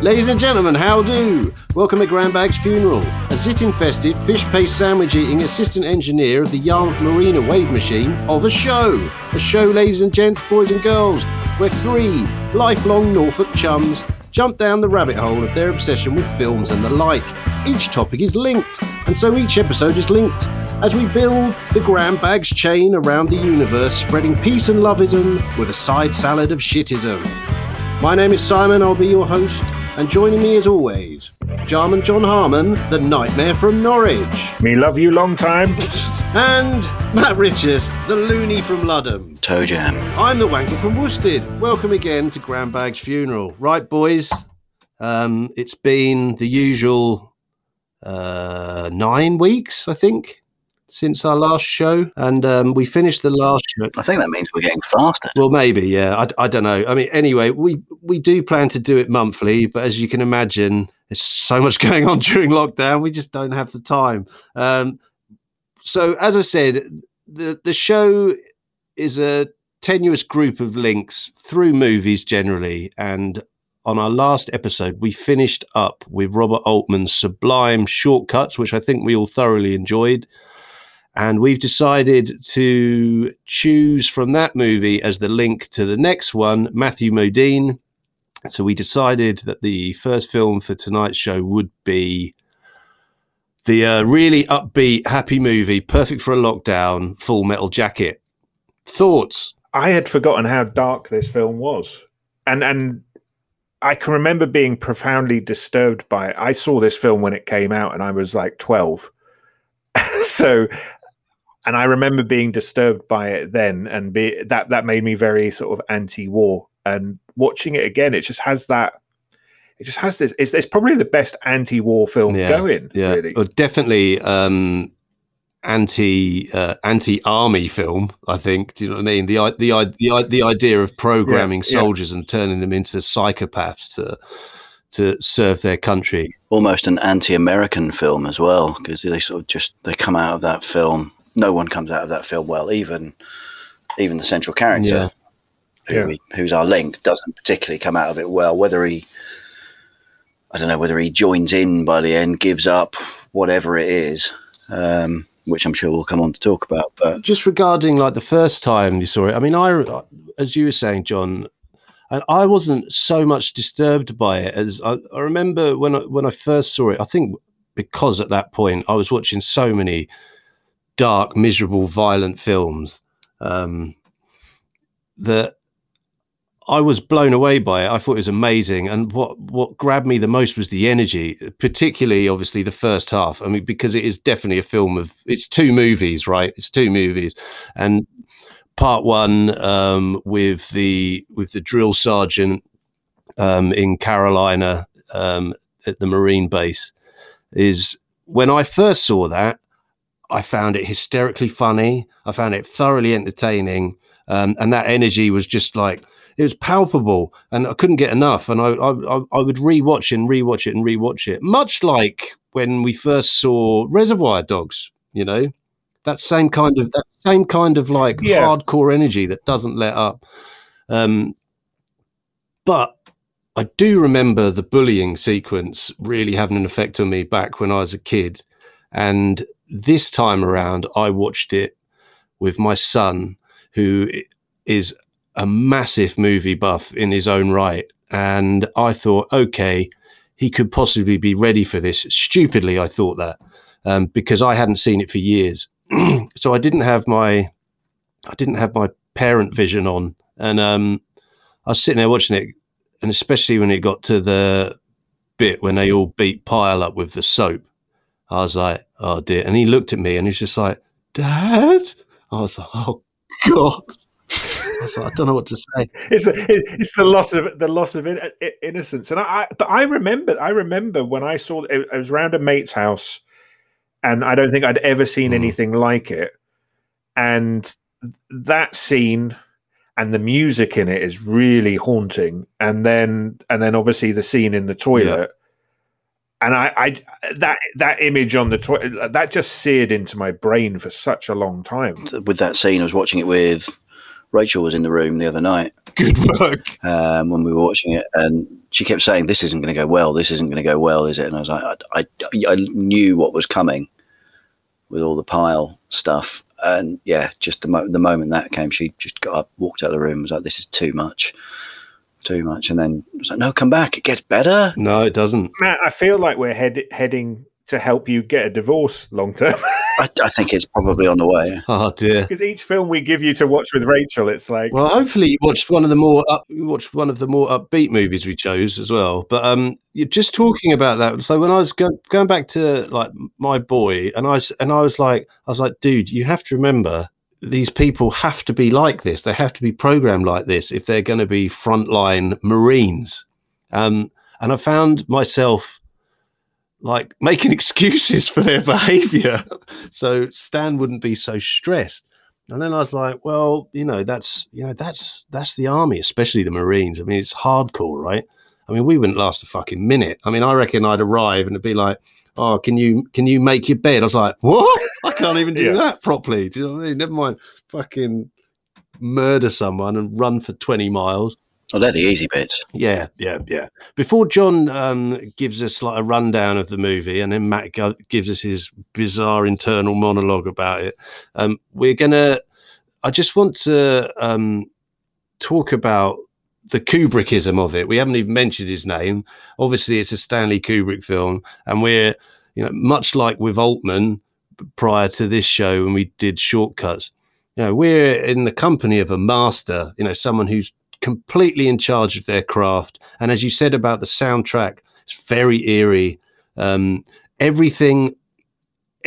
Ladies and gentlemen, how do? Welcome to Grandbag's funeral. A zit infested, fish paste sandwich eating assistant engineer of the Yarmouth Marina wave machine of a show. A show, ladies and gents, boys and girls, where three lifelong Norfolk chums jump down the rabbit hole of their obsession with films and the like. Each topic is linked, and so each episode is linked. As we build the Grandbags chain around the universe, spreading peace and loveism with a side salad of shitism. My name is Simon, I'll be your host, and joining me as always, Jarman John Harmon, the nightmare from Norwich, Me love you long time. and Matt Richards, the loony from Ludham. Toe jam. I'm the wanker from Worstead. Welcome again to Grandbag's funeral. Right, boys, um, it's been the usual uh, nine weeks, I think, since our last show, and um, we finished the last show. I think that means we're getting faster. Well, maybe, yeah. I, I don't know. I mean, anyway, we we do plan to do it monthly, but as you can imagine, there's so much going on during lockdown. We just don't have the time. Um, so, as I said, the the show is a tenuous group of links through movies generally, and on our last episode, we finished up with Robert Altman's sublime shortcuts, which I think we all thoroughly enjoyed. And we've decided to choose from that movie as the link to the next one, Matthew Modine. So we decided that the first film for tonight's show would be the uh, really upbeat, happy movie, perfect for a lockdown, Full Metal Jacket. Thoughts? I had forgotten how dark this film was, and and I can remember being profoundly disturbed by it. I saw this film when it came out, and I was like twelve. so, and I remember being disturbed by it then, and be that that made me very sort of anti-war. And watching it again, it just has that. It just has this. It's, it's probably the best anti-war film going. Yeah, really. Well, definitely um, anti uh, anti army film. I think. Do you know what I mean? The the the the idea of programming Yeah, yeah. soldiers and turning them into psychopaths to to serve their country. Almost an anti-American film as well, because they sort of just they come out of that film. No one comes out of that film well. Even even the central character, who Yeah. we, who's our link, doesn't particularly come out of it well. Whether he, I don't know, whether he joins in by the end, gives up, whatever it is, um, which I'm sure we'll come on to talk about. But Just regarding like the first time you saw it, I mean, I as you were saying, John. And I wasn't so much disturbed by it as I, I remember when I, when I first saw it. I think because at that point I was watching so many dark, miserable, violent films um, that I was blown away by it. I thought it was amazing, and what what grabbed me the most was the energy, particularly obviously the first half. I mean, because it is definitely a film of it's two movies, right? It's two movies, and part one um, with the with the drill sergeant um, in Carolina um, at the Marine base is when I first saw that. I found it hysterically funny. I found it thoroughly entertaining, um, and that energy was just like it was palpable, and I couldn't get enough. And I, I, I- would rewatch and rewatch it and rewatch it, much like when we first saw Reservoir Dogs. You know, that same kind of that same kind of like Yeah. hardcore energy that doesn't let up. Um, but I do remember the bullying sequence really having an effect on me back when I was a kid. And this time around, I watched it with my son, who is a massive movie buff in his own right. And I thought, okay, he could possibly be ready for this. Stupidly, I thought that um, because I hadn't seen it for years. so I didn't have my, I didn't have my parent vision on, and um, I was sitting there watching it, and especially when it got to the bit when they all beat Pyle up with the soap, I was like, oh dear. And he looked at me and he's just like, Dad? I was like, oh God. I was like, I don't know what to say. it's the, it's the loss of the loss of in, i- innocence and I, I but i remember i remember when i saw it, I was around a mate's house and i don't think i'd ever seen Mm. anything like it and that scene and the music in it is really haunting and then and then obviously the scene in the toilet and I, I that that image on the toilet that just seared into my brain for such a long time with that scene, I was watching it with Rachel was in the room the other night Good work. um, when we were watching it, and she kept saying, "This isn't going to go well. This isn't going to go well, is it?" And I was like, I, I, I knew what was coming with all the Pyle stuff, and yeah, just the mo- the moment that came, she just got up, walked out of the room, was like, "This is too much, too much," and then was like, "No, come back. It gets better." No, it doesn't. Matt, I feel like we're head, heading to help you get a divorce long term. I, I think it's probably on the way. Oh dear. Because each film we give you to watch with Rachel, it's like Well, hopefully you watched one of the more up, you watched one of the more upbeat movies we chose as well. But um, you're just talking about that. So when I was go- going back to like my boy, and I s- and I was like, I was like, dude, you have to remember these people have to be like this. They have to be programmed like this if they're going to be frontline Marines. Um, and I found myself like making excuses for their behavior so Stan wouldn't be so stressed. And then I was like, well, you know, that's you know, that's that's the army, especially the Marines. I mean, it's hardcore, right? I mean, we wouldn't last a fucking minute. I mean, I reckon I'd arrive and it'd be like, oh, can you can you make your bed? I was like, what? I can't even do Yeah. that properly. Do you know what I mean? Never mind fucking murder someone and run for 20 miles. Oh, they're the easy bits. Yeah, yeah, yeah. Before John um, gives us like a rundown of the movie, and then Matt go- gives us his bizarre internal monologue about it, um, we're gonna. I just want to um, talk about the Kubrickism of it. We haven't even mentioned his name. Obviously, it's a Stanley Kubrick film, and we're you know much like with Altman prior to this show when we did shortcuts. You know, we're in the company of a master. You know, someone who's completely in charge of their craft. And as you said about the soundtrack, it's very eerie. Um, everything,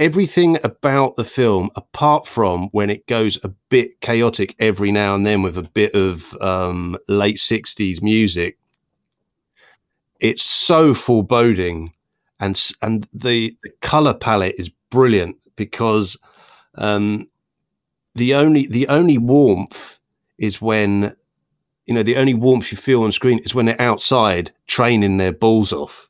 everything about the film, apart from when it goes a bit chaotic every now and then with a bit of um, late '60s music, it's so foreboding, and and the, the color palette is brilliant because um, the only the only warmth is when you know the only warmth you feel on screen is when they're outside training their balls off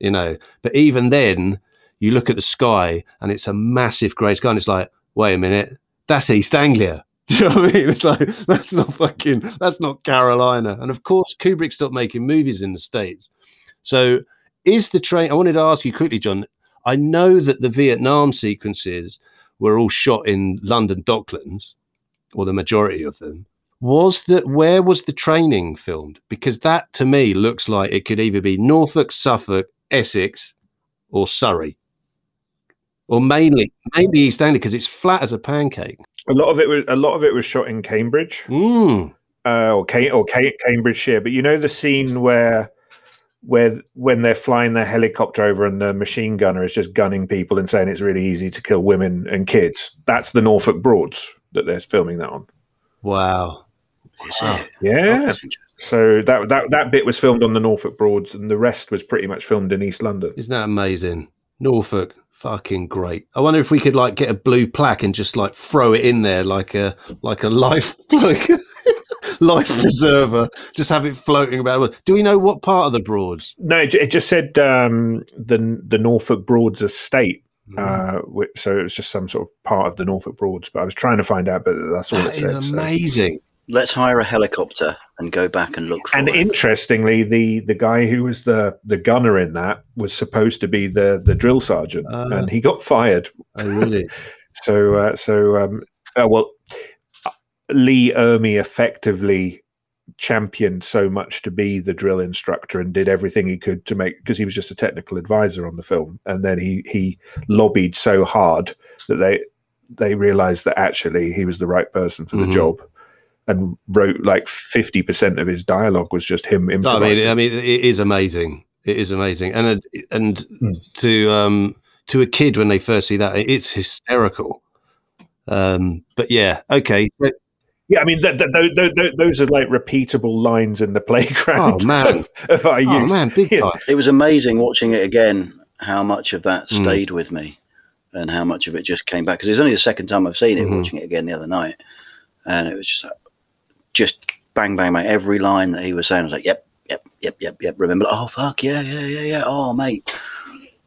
you know. But even then you look at the sky and it's a massive grey sky and it's like wait a minute that's east anglia. Do you know what i mean? It's like that's not fucking that's not carolina. And of course kubrick stopped making movies in the states. So is the train i wanted to ask you quickly john. I know that the vietnam sequences were all shot in london docklands or the majority of them. Was that where was the training filmed? Because that to me looks like it could either be norfolk suffolk essex or surrey or mainly mainly east anglia because it's flat as a pancake a lot of it was a lot of it was shot in Cambridge mm. uh, or Ca- or Ca- Cambridgeshire. But you know the scene where where when they're flying their helicopter over and the machine gunner is just gunning people and saying it's really easy to kill women and kids. That's the Norfolk Broads that they're filming that on. wow Wow. Yeah. So that that that bit was filmed on the Norfolk Broads, and the rest was pretty much filmed in East London. isn't that amazing norfolk fucking great i wonder if we could like get a blue plaque and just like throw it in there like a like a life like life preserver just have it floating about do we know what part of the broads No, it, just said um, the the Norfolk Broads estate. Mm. Uh, so it was just some sort of part of the Norfolk Broads. But I was trying to find out, but that's all that it is said. so. Amazing Let's hire a helicopter and go back and look for And it. interestingly, the the guy who was the the gunner in that was supposed to be the the drill sergeant, Ah. and he got fired. oh really So uh, so um, uh, well, Lee Ermey effectively championed so much to be the drill instructor and did everything he could to make because he was just a technical advisor on the film, and then he he lobbied so hard that they they realized that actually he was the right person for the Mhm. job. And wrote like fifty percent of his dialogue was just him No, I mean, I mean, it is amazing. It is amazing, and and Mm. to um to a kid when they first see that, it's hysterical. Um, but yeah, okay. So- Yeah, I mean, th- th- th- th- th- those are like repeatable lines in the playground Oh, man. of, of our oh youth. man, big Yeah. time. It was amazing watching it again. How much of that Mm. stayed with me, and how much of it just came back. Because it's only the second time I've seen it. Mhm. Watching it again the other night, and it was just like, just bang, bang, bang. Every line that he was saying, I was like, "Yep, yep, yep, yep, yep." Remember? Oh fuck, yeah, yeah, yeah, yeah. Oh mate,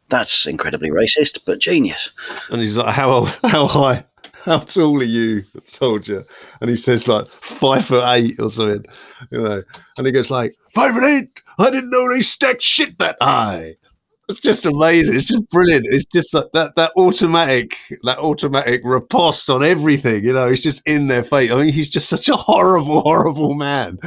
that's incredibly racist, but genius. And he's like, how old, how high how tall are you, soldier? And he says like five foot eight or something, you know. And he goes like five foot eight. I didn't know they stacked shit that high. It's just amazing. It's just brilliant. It's just like that that automatic that automatic riposte on everything. You know, it's just in their face. I mean, he's just such a horrible, horrible man.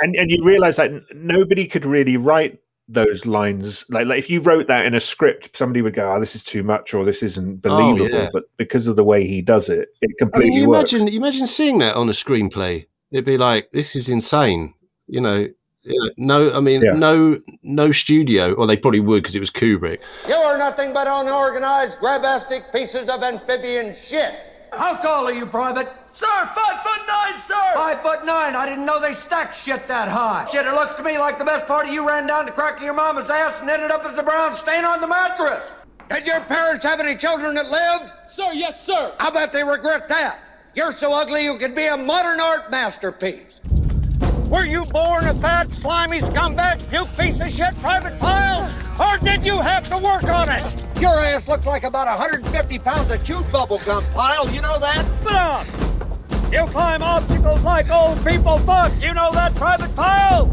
And and you realize that nobody could really write those lines. Like, like if you wrote that in a script, somebody would go, "Oh, this is too much," or "This isn't oh, believable." yeah. But because of the way he does it, it I completely mean, you works. imagine you imagine seeing that on a screenplay. It'd be like, this is insane. You know, you know, no, I mean, Yeah. no, no studio, or they probably would because it was Kubrick. You are nothing but unorganized, grabastic pieces of amphibian shit. How tall are you, Private? Sir, five foot nine, sir! Five foot nine. I didn't know they stacked shit that high. Shit, it looks to me like the best part of you ran down the crack of your mama's ass and ended up as a brown stain on the mattress. Did your parents have any children that lived? Sir, yes, sir. I bet they regret that. You're so ugly you could be a modern art masterpiece. Were you born a fat, slimy scumbag, puke piece of shit, Private Pyle? Or did you have to work on it? Your ass looks like about 150 pounds of chewed bubble gum, Pyle. You know that? But up! You climb obstacles like old people fuck. You know that, Private Pyle?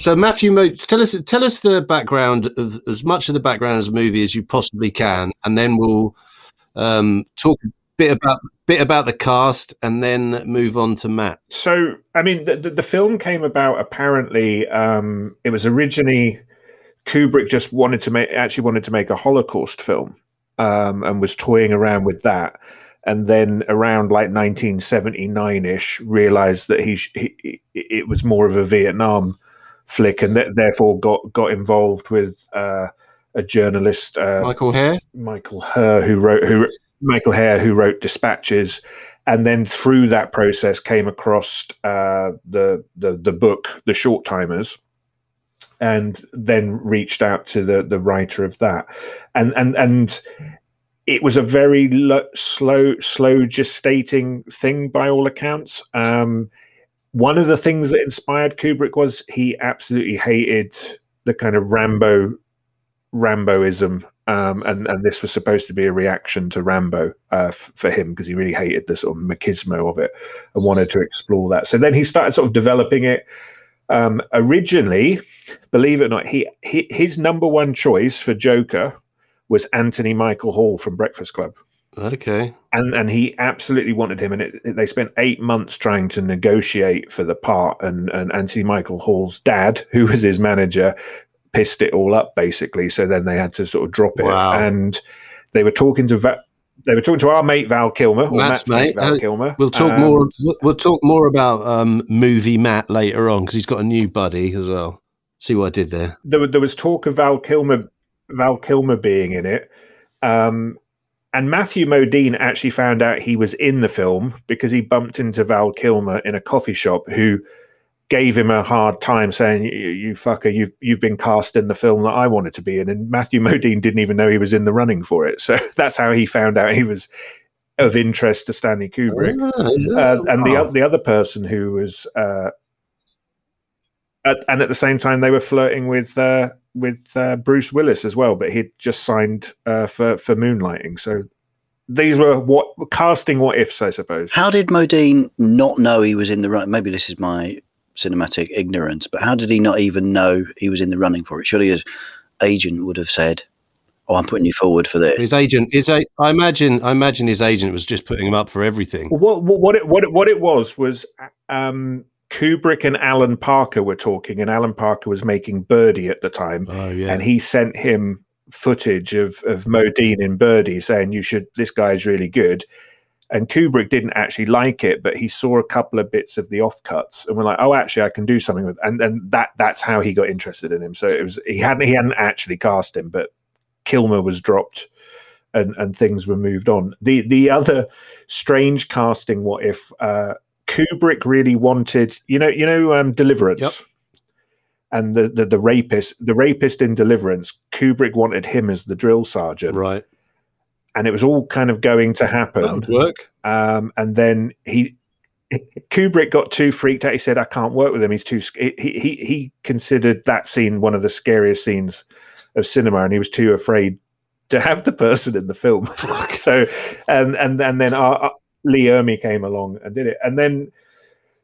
So Matthew, tell us tell us the background of as much of the background as movie as you possibly can, and then we'll um, talk a bit about bit about the cast, and then move on to Matt. So, I mean, the, the, the film came about apparently. Um, it was originally Kubrick just wanted to make actually wanted to make a Holocaust film, um, and was toying around with that. And then around like 1979 ish, realized that he he- it was more of a Vietnam flick, and th- therefore got got involved with uh, a journalist, uh, Michael Herr. Michael Herr, who wrote who Michael Herr, who wrote Dispatches, and then through that process came across uh, the the the book, The Short Timers, and then reached out to the the writer of that, and and and it was a very lo- slow slow gestating thing by all accounts. Um, one of the things that inspired Kubrick was he absolutely hated the kind of Rambo Ramboism, um, and and this was supposed to be a reaction to Rambo uh, f- for him because he really hated the sort of machismo of it and wanted to explore that. So then he started sort of developing it. Um, originally, believe it or not, he, he his number one choice for Joker was Anthony Michael Hall from Breakfast Club Okay. and and he absolutely wanted him and it, it- they spent eight months trying to negotiate for the part and and anthony michael hall's dad who was his manager pissed it all up basically so then they had to sort of drop it Wow. and they were talking to Va- they were talking to our mate val kilmer or Matt's Matt's mate, mate. val Uh, kilmer We'll talk Um, more. We'll, we'll talk more about um, movie Matt later on because he's got a new buddy as well. See what I did there? there, there was talk of Val Kilmer, Val Kilmer being in it, um, and Matthew Modine actually found out he was in the film because he bumped into Val Kilmer in a coffee shop, who gave him a hard time, saying, "You, you fucker, you've you've been cast in the film that I wanted to be in." And Matthew Modine didn't even know he was in the running for it, so that's how he found out he was of interest to Stanley Kubrick uh, and the Oh. the other person who was uh, at, and at the same time they were flirting with uh, with uh, Bruce Willis as well, but he'd just signed uh, for for Moonlighting. So these were what casting what ifs, I suppose. How did Modine not know he was in the run? Maybe this is my cinematic ignorance, but how did he not even know he was in the running for it? Surely his agent would have said, "Oh, I'm putting you forward for this." His agent is a. I imagine. I imagine his agent was just putting him up for everything. What what what it what it, what it was was um, Kubrick and Alan Parker were talking, and Alan Parker was making Birdy at the time, Oh yeah. and he sent him footage of of Modine in Birdy saying you should this guy's really good. And Kubrick didn't actually like it, but he saw a couple of bits of the offcuts and we're like, oh, actually, I can do something with. And then that that's how he got interested in him. So it was he hadn't he hadn't actually cast him, but Kilmer was dropped, and and things were moved on. The the other strange casting, what if uh, Kubrick really wanted, you know, you know, um, Deliverance. Yep. and the, the the rapist the rapist in Deliverance. Kubrick wanted him as the drill sergeant, Right. and it was all kind of going to happen. That would work. Um, and then he Kubrick got too freaked out. He said, "I can't work with him. He's too." He he he considered that scene one of the scariest scenes of cinema, and he was too afraid to have the person in the film. so, and and and then uh, Lee Ermey came along and did it, and then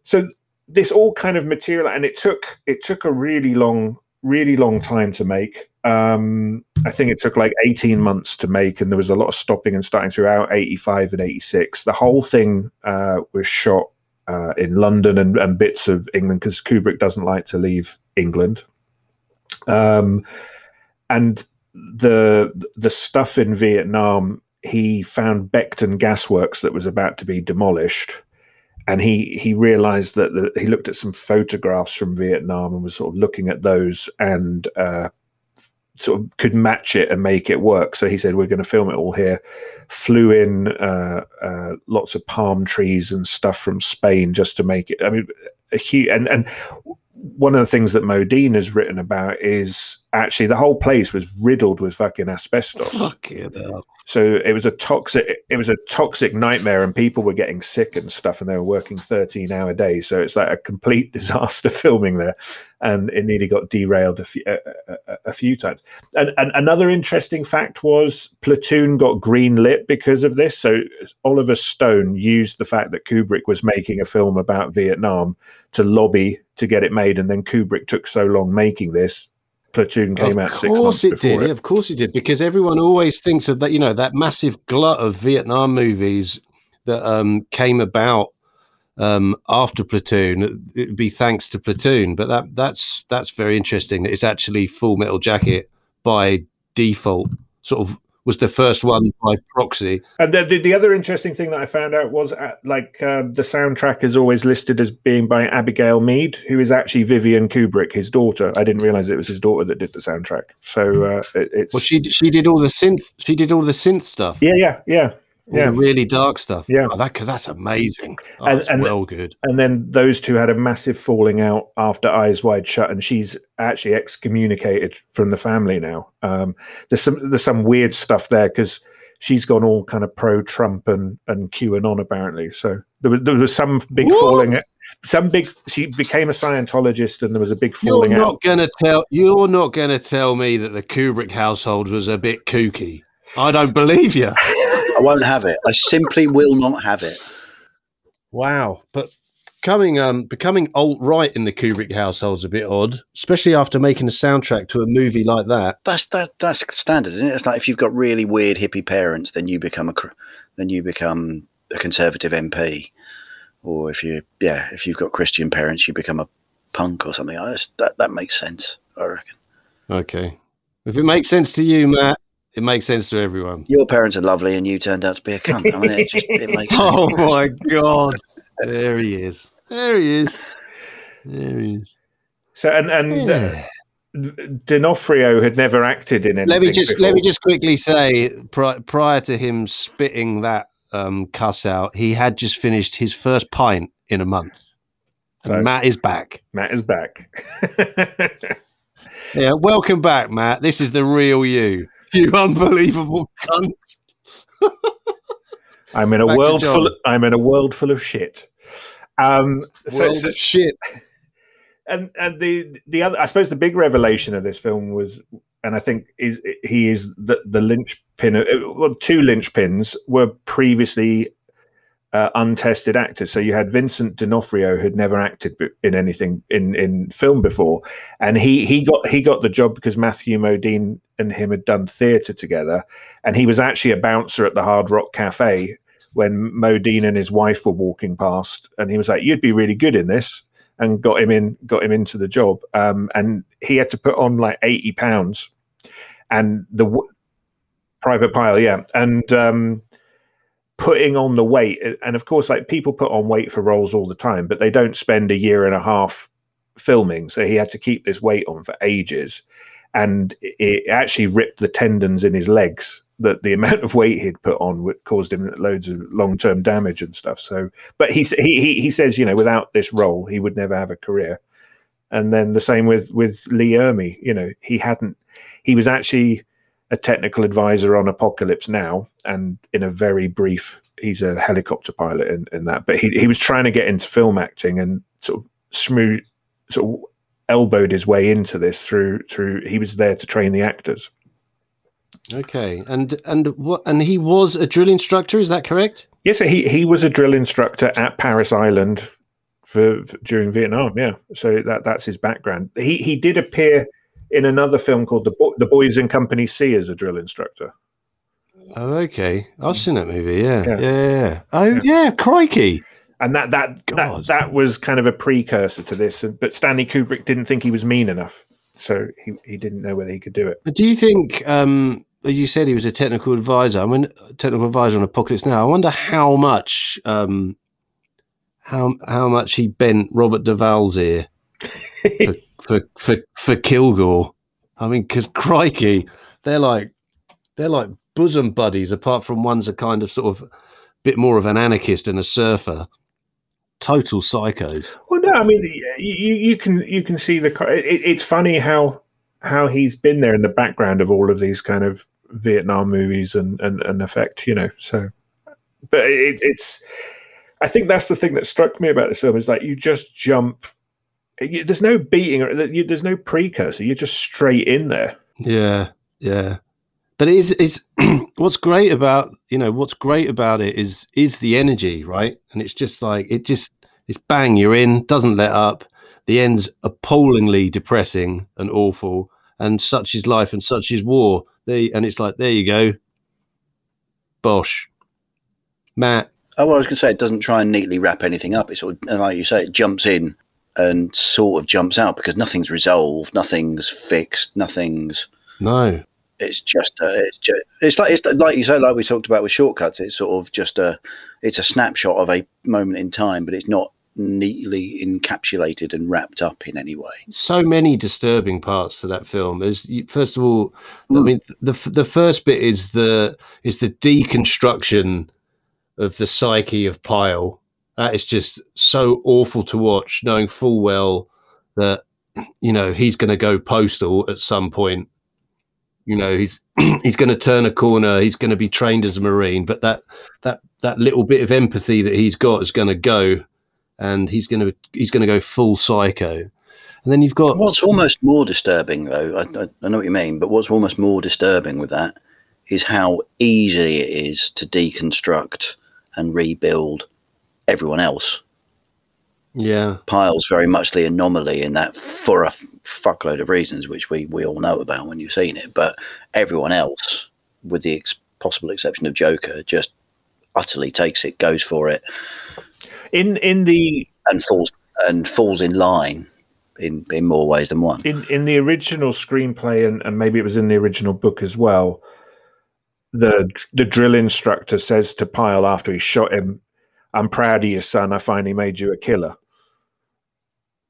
so this all kind of material, and it took it took a really long, really long time to make. Um, I think it took like 18 months to make, and there was a lot of stopping and starting throughout 85 and 86. The whole thing uh, was shot uh, in London and, and bits of England because Kubrick doesn't like to leave England. Um, and the the stuff in Vietnam, he found Beckton Gasworks that was about to be demolished, and he he realized that the, he looked at some photographs from Vietnam and was sort of looking at those and uh, sort of could match it and make it work. So he said, "We're going to film it all here." Flew in uh, uh, lots of palm trees and stuff from Spain just to make it. I mean, a huge and and one of the things that Modine has written about is actually the whole place was riddled with fucking asbestos. Fucking hell. So it was a toxic it was a toxic nightmare and people were getting sick and stuff and they were working 13 hour days. So it's like a complete disaster filming there. And it nearly got derailed a few, a, a, few times. And, and another interesting fact was Platoon got green lit because of this. So Oliver Stone used the fact that Kubrick was making a film about Vietnam to lobby to get it made. And then Kubrick took so long making this. Platoon came out of six months Of course it before did. Yeah, of course it did. Because everyone always thinks of that, you know, that massive glut of Vietnam movies that um, came about um, after Platoon. It'd be thanks to Platoon, but that that's that's very interesting. That it's actually Full Metal Jacket by default, sort of was the first one by proxy. And the, the, the other interesting thing that I found out was uh, like uh, the soundtrack is always listed as being by Abigail Mead, who is actually Vivian Kubrick, his daughter. I didn't realize it was his daughter that did the soundtrack. So uh, it, it's Well, she she did all the synth. She did all the synth stuff. yeah, yeah, yeah, yeah. really dark stuff. Yeah. oh, that because that's amazing. Oh, And- that's and- well good. And then those two had a massive falling out after Eyes Wide Shut, and she's actually excommunicated from the family now. Um, there's some there's some weird stuff there because she's gone all kind of pro Trump and and QAnon apparently. So there was there was some big What? falling. Some big. She became a Scientologist, and there was a big falling You're falling out. not gonna tell. You're not gonna tell me that the Kubrick household was a bit kooky. I don't believe you. I won't have it. I simply will not have it. Wow, but becoming um becoming alt right in the Kubrick household's a bit odd, especially after making a soundtrack to a movie like that. That's that. That's standard, isn't it? It's like if you've got really weird hippie parents, then you become a cr- then you become a conservative MP, or if you yeah, if you've got Christian parents, you become a punk or something. I just, that that makes sense. I reckon. Okay, if it makes sense to you, Matt, it makes sense to everyone. Your parents are lovely, and you turned out to be a cunt. I mean, it just it makes sense. Oh my god, there he is. There he is. There he is. So and and uh, D'Onofrio had never acted in anything. let me just let me just quickly say pri- prior to him spitting that um, cuss out, he had just finished his first pint in a month. And So- Matt is back. Matt is back. Yeah, welcome back, Matt. This is the real you. You unbelievable cunt. I'm in a Back world full. I'm in a world full of shit. Um, so, World so- of shit. and and the the other, I suppose, the big revelation of this film was, and I think is he is the the linchpin. Of, well, two linchpins were previously uh, untested actors. So you had Vincent D'Onofrio, who'd never acted in anything in in film before, and he he got he got the job because Matthew Modine and him had done theatre together, and he was actually a bouncer at the Hard Rock Cafe when Modine and his wife were walking past, and he was like, "You'd be really good in this." and got him in got him into the job. Um, and he had to put on like 80 pounds. And the private pile yeah. And um, putting on the weight and of course like people put on weight for roles all the time but they don't spend a year and a half filming so he had to keep this weight on for ages and it actually ripped the tendons in his legs that the amount of weight he'd put on caused him loads of long-term damage and stuff so but he, he he says you know without this role he would never have a career and then the same with with Lee Ermey. You know, he hadn't. He was actually a technical advisor on Apocalypse Now, and in a very brief, he's a helicopter pilot in, in that. But he he was trying to get into film acting and sort of smooth, sort of elbowed his way into this through through. He was there to train the actors. Okay, and and what? And he was a drill instructor. Is that correct? Yes, he he was a drill instructor at Parris Island for, for during Vietnam. Yeah, so that that's his background. He he did appear in another film called the Bo- the Boys in Company C as a drill instructor. Oh, okay. I've seen that movie. Yeah, yeah. Yeah. Oh, yeah. Yeah. Crikey. and that that, God. that that was kind of a precursor to this. But Stanley Kubrick didn't think he was mean enough, so he, he didn't know whether he could do it. But do you think? Um, you said he was a technical advisor. I mean, technical advisor on Apocalypse Now. I wonder how much, um, how how much he bent Robert Duvall's ear for for, for Kilgore. I mean, because crikey, they're like they're like bosom buddies. Apart from one's a kind of sort of bit more of an anarchist and a surfer. Total psychos. Well, no, I mean you, you can you can see the. It, it's funny how how he's been there in the background of all of these kind of Vietnam movies and and, and effect, you know. So, but it, it's. I think that's the thing that struck me about this film is like you just jump. You, there's no beating or you, there's no precursor. You're just straight in there. Yeah, yeah. But it is it's what's great about you know what's great about it is is the energy, right? And it's just like it just it's bang, you're in, doesn't let up. The end's appallingly depressing and awful, and such is life and such is war. They and it's like there you go, Bosh, Matt. Oh, well, I was going to say it doesn't try and neatly wrap anything up. It sort of, like you say, it jumps in and sort of jumps out because nothing's resolved, nothing's fixed, nothing's. No, It's just, uh, it's just, it's like it's like you say, like we talked about with shortcuts. It's sort of just a, it's a snapshot of a moment in time, but it's not neatly encapsulated and wrapped up in any way. so many disturbing parts to that film. You- first of all, I Mm. mean, the the first bit is the is the deconstruction of the psyche of Pyle. That is just so awful to watch, knowing full well that you know he's going to go postal at some point. You know he's he's going to turn a corner. He's going to be trained as a marine, but that that that little bit of empathy that he's got is going to go, and he's going to he's going to go full psycho. And then you've got What's almost more disturbing, though, I, I, I know what you mean, but what's almost more disturbing with that is how easy it is to deconstruct and rebuild everyone else. yeah, Pyle's very much the anomaly in that for a fuckload of reasons, which we, we all know about when you've seen it. But everyone else, with the ex- possible exception of Joker, just utterly takes it, goes for it, In in the and falls and falls in line in, in more ways than one. in in the original screenplay and, and maybe it was in the original book as well the the drill instructor says to Pyle after he shot him i'm proud of you son i finally made you a killer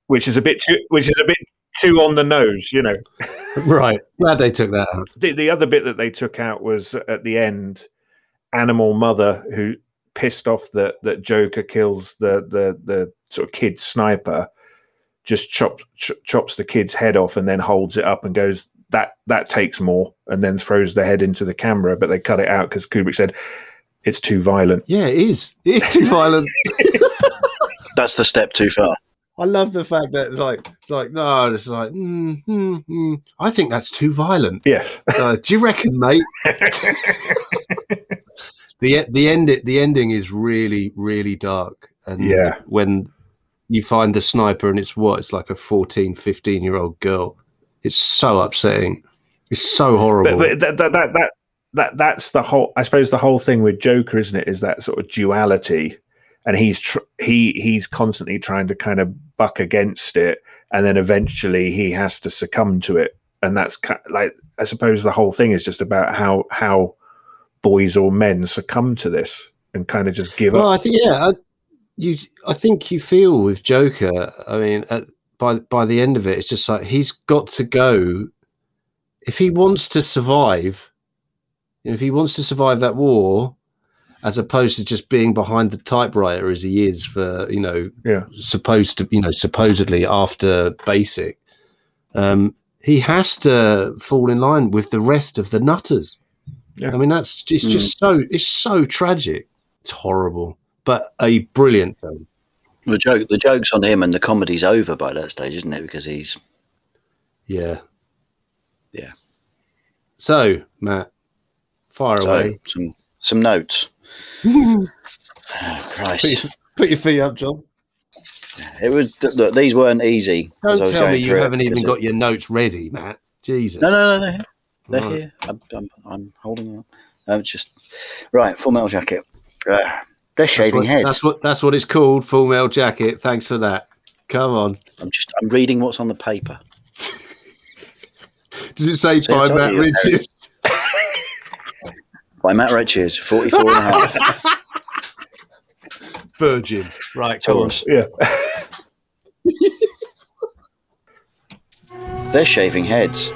which is a bit too which is a bit too on the nose you know right. Glad they took that out. the, the other bit that they took out was at the end animal mother who pissed off that that joker kills the the the sort of kid sniper just chops ch- chops the kid's head off and then holds it up and goes that that takes more and then throws the head into the camera but they cut it out because kubrick said it's too violent Yeah, it is. It is too violent. That's the step too far. I love the fact that it's like, it's like no, it's like, mm, mm, mm. I think that's too violent. yes Uh, do you reckon, mate? the the end the ending is really really dark, and Yeah. when you find the sniper and it's what it's like a 14, 15 year old girl, it's so upsetting. It's so horrible. but, but that, that that that that that's the whole i suppose the whole thing with joker isn't it is that sort of duality and he's tr- he he's constantly trying to kind of buck against it and then eventually he has to succumb to it and that's ki- like i suppose the whole thing is just about how how boys or men succumb to this and kind of just give Well, up I think yeah, I, you. I think you feel with Joker. I mean, at, by by the end of it, it's just like he's got to go. If he wants to survive, if he wants to survive that war, as opposed to just being behind the typewriter as he is for you know Yeah. supposed to you know supposedly after basic um he has to fall in line with the rest of the nutters Yeah. i mean that's it's just so it's so tragic it's horrible but a brilliant film The joke, the joke's on him, and the comedy's over by that stage, isn't it? Because he's yeah Yeah. so matt fire so, away some some notes. oh, Christ, put your feet up john it was th- look. These weren't easy. don't tell me you haven't even because got your notes ready matt jesus No, no, no, they're, here. they're Right. here. I'm, I'm, I'm holding them. I'm just right. Full metal jacket. Uh, they're That's shaving what, heads. That's what that's what it's called. Full male jacket. Thanks for that. Come on. I'm just. I'm reading what's on the paper. Does it say See, I by Matt you, Ritchie? By Matt Riches, 44 and a half. Virgin. Right. Come on. Yeah. They're shaving heads.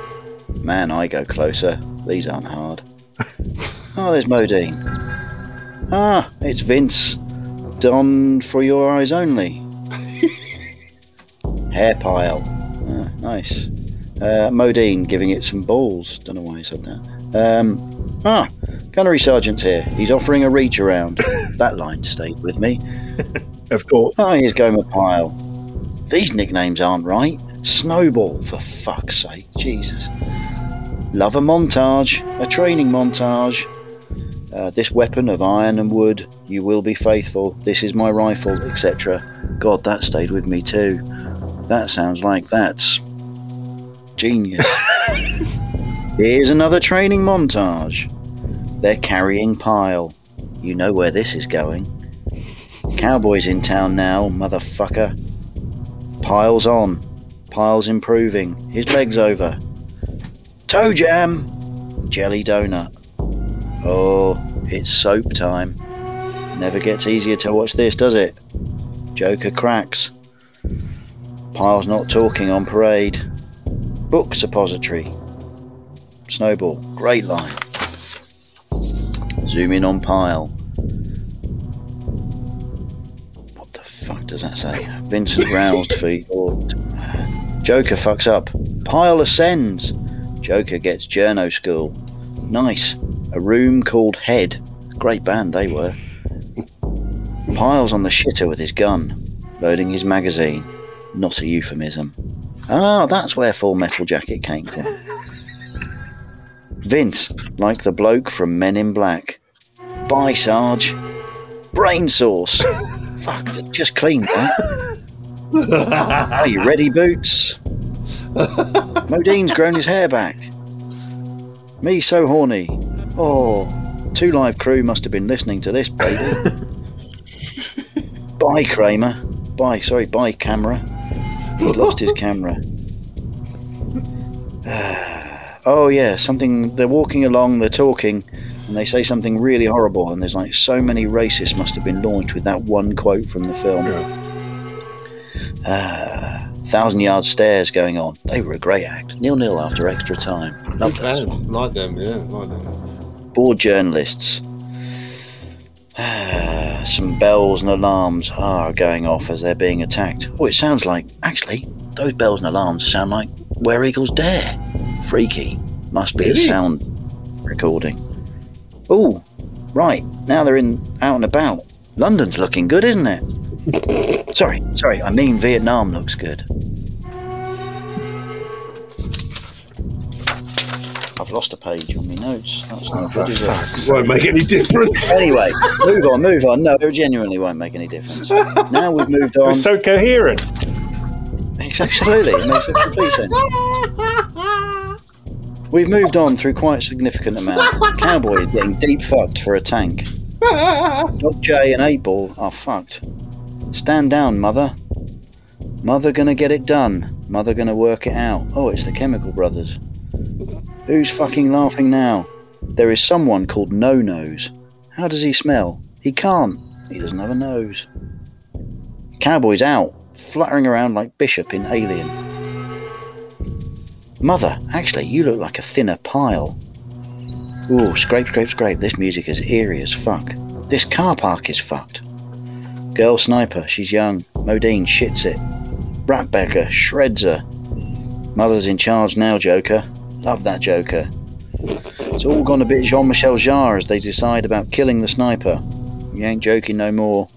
Man, I go closer. These aren't hard. Oh, there's Modine. Ah, it's Vince. Don for your eyes only. Hair pile. Ah, nice. Uh, Modine giving it some balls. Don't know why he said that. Um, ah, Gunnery Sergeant's here. He's offering a reach around. that line stayed with me. Of course. Oh, here's Gomer Pyle. These nicknames aren't right. Snowball, for fuck's sake. Jesus. Love a montage, a training montage. Uh, this weapon of iron and wood, you will be faithful. This is my rifle, etc. God, that stayed with me too. That sounds like that's genius. Here's another training montage. They're carrying Pyle. You know where this is going. Cowboys in town now, motherfucker. Pyle's on. Pyle's improving. His legs over. Toe jam. Jelly donut. Oh, it's soap time. Never gets easier to watch this, does it? Joker cracks. Pyle's not talking on parade. Book suppository. Snowball. Great line. Zoom in on Pyle. What the fuck does that say? Vincent roused for. Joker fucks up. Pyle ascends. Joker gets journo school. Nice. A room called Head. Great band they were. Pyle's on the shitter with his gun, loading his magazine. Not a euphemism. Ah, that's where Full Metal Jacket came from. Vince, like the bloke from Men in Black. Bye, Sarge. Brain sauce. Fuck, just cleaned that. Are you ready, Boots? Modine's grown his hair back. Me so horny. Oh, two live crew must have been listening to this, baby. bye, Kramer. Bye, sorry, bye, camera. He's lost his camera. oh, yeah, something. They're walking along, they're talking, and they say something really horrible, and there's like so many racists must have been launched with that one quote from the film. Ah, thousand yard stares going on. They were a great act. Nil nil after extra time. Love that song. Like them, yeah, like them. Bored journalists. Ah, Some bells and alarms are going off as they're being attacked. Oh, it sounds like. Actually, those bells and alarms sound like Where Eagles Dare. Freaky. Must be Really? a sound recording. Oh, right. Now they're in out and about. London's looking good, isn't it? sorry, sorry. I mean Vietnam looks good. I've lost a page on my notes. That's not good, is it? Won't make any difference. Anyway, move on, move on. No, it genuinely won't make any difference. Now we've moved on. It's so coherent. Absolutely, it makes a complete sense. We've moved on through quite a significant amount. Cowboy is getting deep fucked for a tank. Doc J and 8 Ball are fucked. Stand down, mother. Mother gonna get it done. Mother gonna work it out. Oh, it's the Chemical Brothers. Who's fucking laughing now? There is someone called No Nose. How does he smell? He can't. He doesn't have a nose. Cowboy's out, fluttering around like Bishop in Alien. Mother, actually, you look like a thinner Pyle. Ooh, scrape, scrape, scrape. This music is eerie as fuck. This car park is fucked. Girl sniper, she's young. Modine shits it. Ratbecker shreds her. Mother's in charge now, Joker. Love that Joker. It's all gone a bit Jean Michel Jarre as they decide about killing the sniper. You ain't joking no more.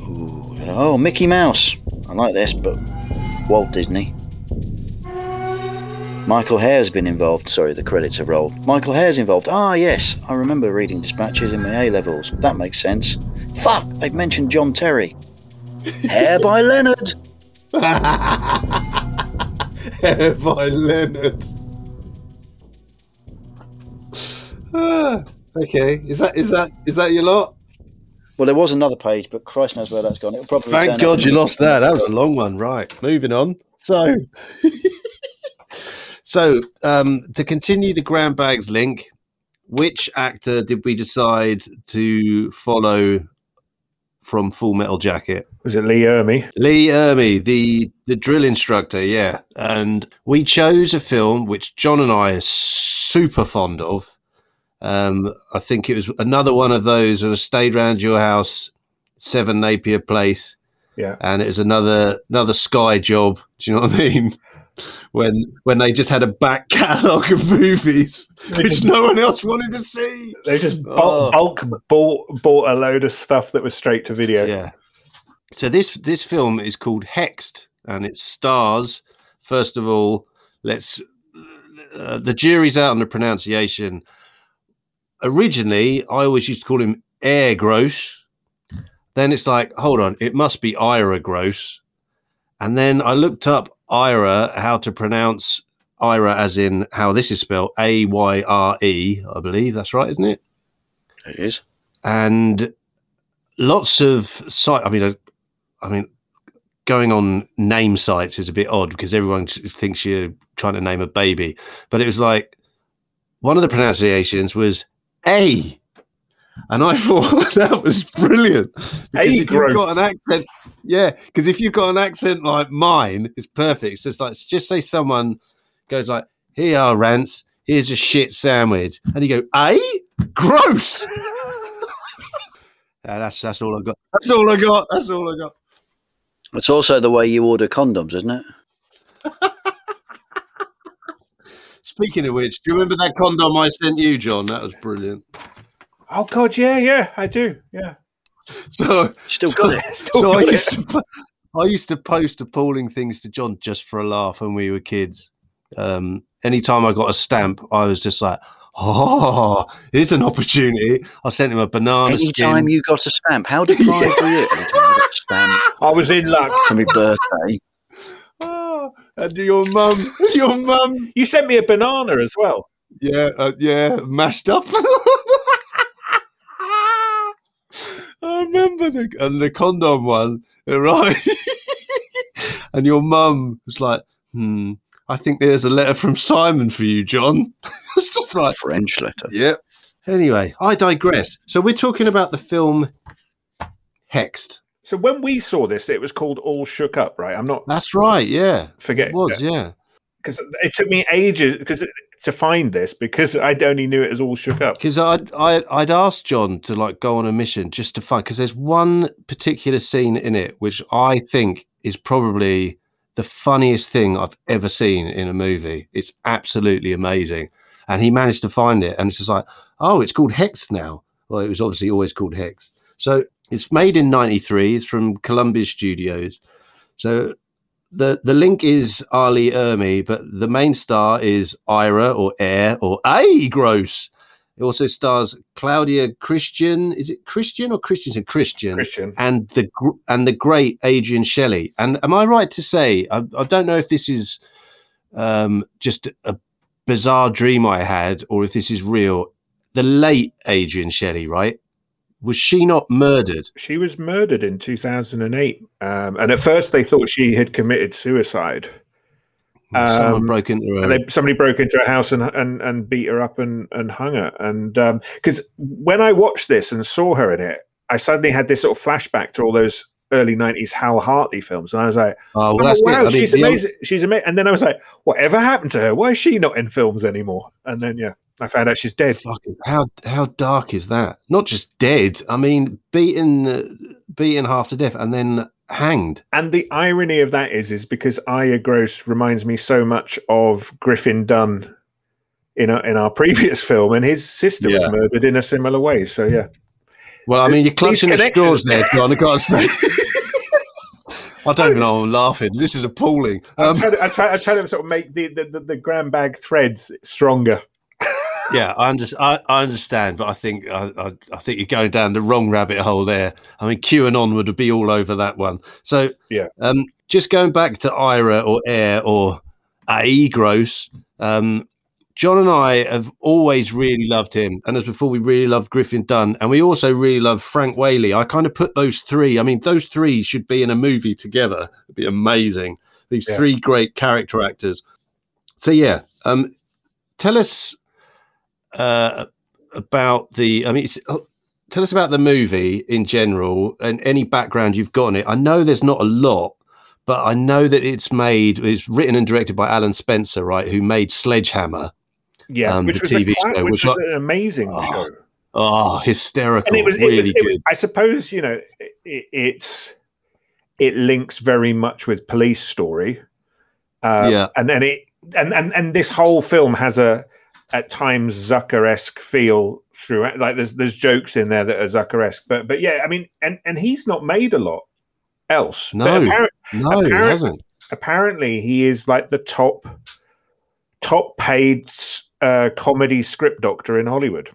Ooh, oh, Mickey Mouse. I like this, but Walt Disney. Michael Herr's been involved. Sorry, the credits have rolled. Michael Herr's involved. Ah, yes. I remember reading dispatches in my A levels. That makes sense. Fuck, they've mentioned John Terry. Hair by Leonard. Hair by Leonard. Ah, okay, is that is that is that your lot? Well, there was another page, but Christ knows where that's gone. It'll probably. Thank God you lost that. That was a long one. Right, moving on. So, so um, to continue the Grand Bags link, which actor did we decide to follow from Full Metal Jacket? Was it Lee Ermey? Lee Ermey, the the drill instructor, yeah. And we chose a film which John and I are super fond of. Um, I think it was another one of those that stayed round your house, Seven Napier Place, Yeah. and it was another another Sky job. Do you know what I mean? When when they just had a back catalogue of movies which no one else wanted to see. They just Oh. bulk, bulk bought bought a load of stuff that was straight to video. Yeah. So this this film is called Hexed, and it stars. First of all, let's. Uh, the jury's out on the pronunciation. Originally, I always used to call him Air Gross. Then it's like, hold on, it must be Ira Gross. And then I looked up Ira, how to pronounce Ira, as in how this is spelled A Y R E, I believe that's right, isn't it? It is. and lots of site. I mean, I mean, going on name sites is a bit odd because everyone thinks you're trying to name a baby. But it was like one of the pronunciations was A, and I thought that was brilliant. Because A if you've got an accent, yeah, because if you've got an accent like mine, it's perfect. So it's just like just say someone goes like, "Here, you are, Rance. Here's a shit sandwich," and you go, "A, gross." Yeah, that's that's all I got. That's all I got. That's all I got. It's also the way you order condoms, isn't it? Speaking of which, do you remember that condom I sent you, John? That was brilliant. Oh God, yeah, yeah, I do. Yeah. So, Still so, got it. Still so I it. used to I used to post appalling things to John just for a laugh when we were kids. Um, anytime I got a stamp, I was just like, "Oh, here's an opportunity." I sent him a banana Anytime skin. you got a stamp, how deprived were you? Anytime I got a stamp I was in luck. for my birthday. Oh, and your mum, your mum, You sent me a banana as well. Yeah, uh, yeah, mashed up. I remember the and the condom one, right? and your mum was like, "Hmm, I think there's a letter from Simon for you, John." it's just like, French letter. yep. Anyway, I digress. So we're talking about the film Hexed. So when we saw this, it was called All Shook Up, right? I'm not That's right. Yeah, forget it was. Yeah. because it took me ages because to find this because I'd only knew it as All Shook Up. because I'd, I'd I'd asked John to like go on a mission just to find because there's one particular scene in it which I think is probably the funniest thing I've ever seen in a movie. It's absolutely amazing, and he managed to find it, and it's just like, oh, it's called Hex now. Well, it was obviously always called Hex. So it's made in '93. It's from Columbia Studios. So the the link is R. Lee Ermey, but the main star is Ira or Air or A Gross. It also stars Claudia Christian. Is it Christian or Christiansen? Christian. Christian. And the and the great Adrienne Shelly. And am I right to say I, I don't know if this is um, just a bizarre dream I had or if this is real. The late Adrienne Shelly, right? Was she not murdered? She was murdered in 2008, um, and at first they thought she had committed suicide. Someone Um, broke into her. And they, somebody broke into her house and and, and beat her up and, and hung her. And because when I watched this and saw her in it, I suddenly had this sort of flashback to all those early 90s Hal Hartley films. And I was like, oh, well, oh, wow, she's amazing. She's amazing. And then I was like, whatever happened to her? Why is she not in films anymore? And then, yeah. I found out she's dead. Fucking how how dark is that? Not just dead. I mean, beaten, uh, beaten half to death, and then hanged. And the irony of that is, is because Aya Gross reminds me so much of Griffin Dunne in our, in our previous film, and his sister was murdered in a similar way. So yeah, Well, I mean, you're clutching at straws there, John. I gotta say. I don't even know. I'm laughing. This is appalling. I Um, try to, I try, I try to sort of make the the, the, the grand bag threads stronger. Yeah, I, under, I, I understand, but I think I, I, I think you're going down the wrong rabbit hole there. I mean, QAnon would be all over that one. So Yeah. um, just going back to Ira or Air or A Gross, um, John and I have always really loved him, and as before, we really loved Griffin Dunne, and we also really love Frank Whaley. I kind of put those three. I mean, those three should be in a movie together. It'd be amazing. These Yeah. three great character actors. So yeah, um, tell us uh, about the. I mean, it's, uh, tell us about the movie in general and any background you've got on it. I know there's not a lot, but I know that it's made. It's written and directed by Alan Spencer, right? Who made Sledge Hammer. Yeah, Um, which the was, TV a, show, which which was I- an amazing Oh, show. Oh, hysterical! and it was, it really was, it good. was- I suppose you know it, it's it links very much with police story. Um, Yeah. and then it and, and and this whole film has a at times Zucker esque feel throughout. Like there's there's jokes in there that are Zucker esque, but but yeah, I mean, and and he's not made a lot else. No. no, it apparent- hasn't. apparently he is like the top top paid uh, comedy script doctor in Hollywood.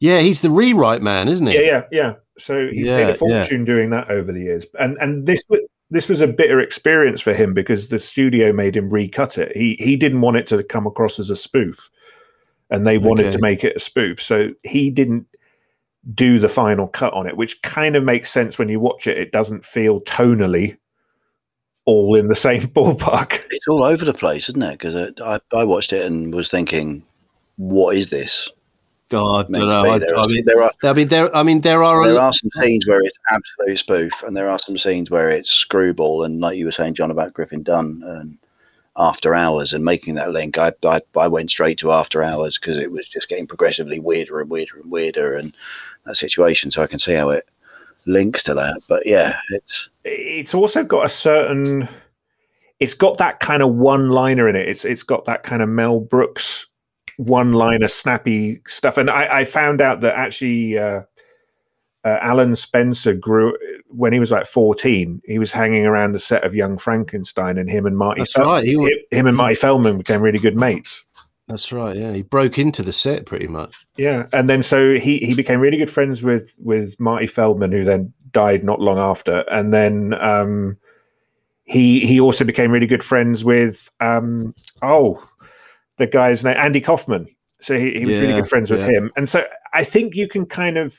Yeah, he's the rewrite man, isn't he? Yeah, yeah, yeah. So he Yeah, made a yeah. fortune doing that over the years, and and this wa- this was a bitter experience for him because the studio made him recut it. He he didn't want it to come across as a spoof, and they wanted Okay. to make it a spoof, so he didn't do the final cut on it, which kind of makes sense when you watch it. It doesn't feel tonally all in the same ballpark. It's all over the place, isn't it? Because uh, I, I watched it and was thinking, what is this? Oh, I don't know. I, There I are, mean, there are I mean, there. I mean, there are. there are some scenes where it's absolute spoof, and there are some scenes where it's screwball. And like you were saying, John, about Griffin Dunne and After Hours and making that link, I I, I went straight to After Hours because it was just getting progressively weirder and weirder and weirder, and that situation. So I can see how it links to that. But yeah, it's it's also got a certain it's got that kind of one liner in it it's it's got that kind of mel brooks one liner snappy stuff and i, I found out that actually uh, uh, alan spencer grew when he was like 14 he was hanging around the set of young frankenstein and him and marty That's Fel- right, he him, him and marty feldman became really good mates That's right. Yeah, he broke into the set pretty much. Yeah, and then so he he became really good friends with with Marty Feldman, who then died not long after, and then um, he he also became really good friends with um, oh the guy's name Andy Kaufman. So he, he was really good friends with yeah. him, and so I think you can kind of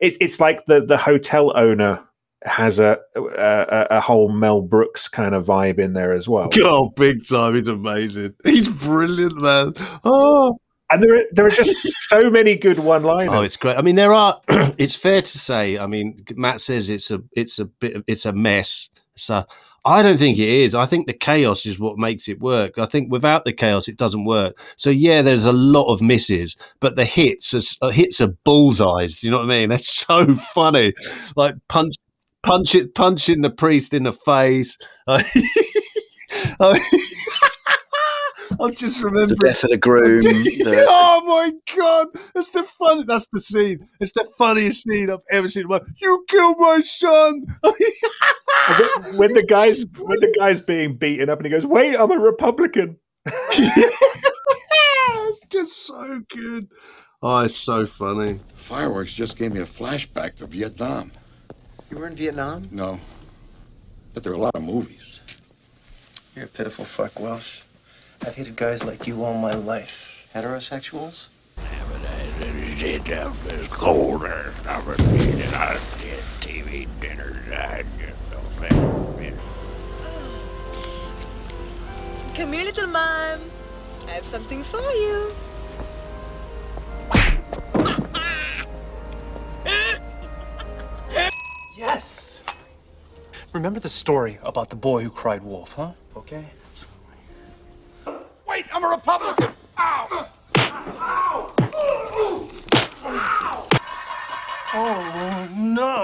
it's it's like the the hotel owner has a a, a whole Mel Brooks kind of vibe in there as well. Oh, big time! He's amazing. He's brilliant, man. Oh, And there are, there are just so many good one-liners. oh, it's great. I mean, there are. it's fair to say. I mean, Matt says it's a, it's a bit, it's a mess. So I don't think it is. I think the chaos is what makes it work. I think without the chaos, it doesn't work. So yeah, there's a lot of misses, but the hits are uh, hits are bullseyes. Do you know what I mean? That's so funny. Like punch, punch it, punching the priest in the face. I, I'm just remembering the death of the groom. the, oh my god, that's the fun. That's the scene. It's the funniest scene I've ever seen. You killed my son. And when, when the guy's when the guy's being beaten up and he goes, "Wait, I'm a Republican." it's just so good. Oh, it's so funny. Fireworks just gave me a flashback to Vietnam. You were in Vietnam? No. But there are a lot of movies. You're a pitiful fuck, Welsh. I've hated guys like you all my life. Heterosexuals? Come here, little man. I have something for you. yes! Remember the story about the boy who cried wolf, huh? Okay. Wait, I'm a Republican! Ow! Ow! Ow! Ow! Oh, no!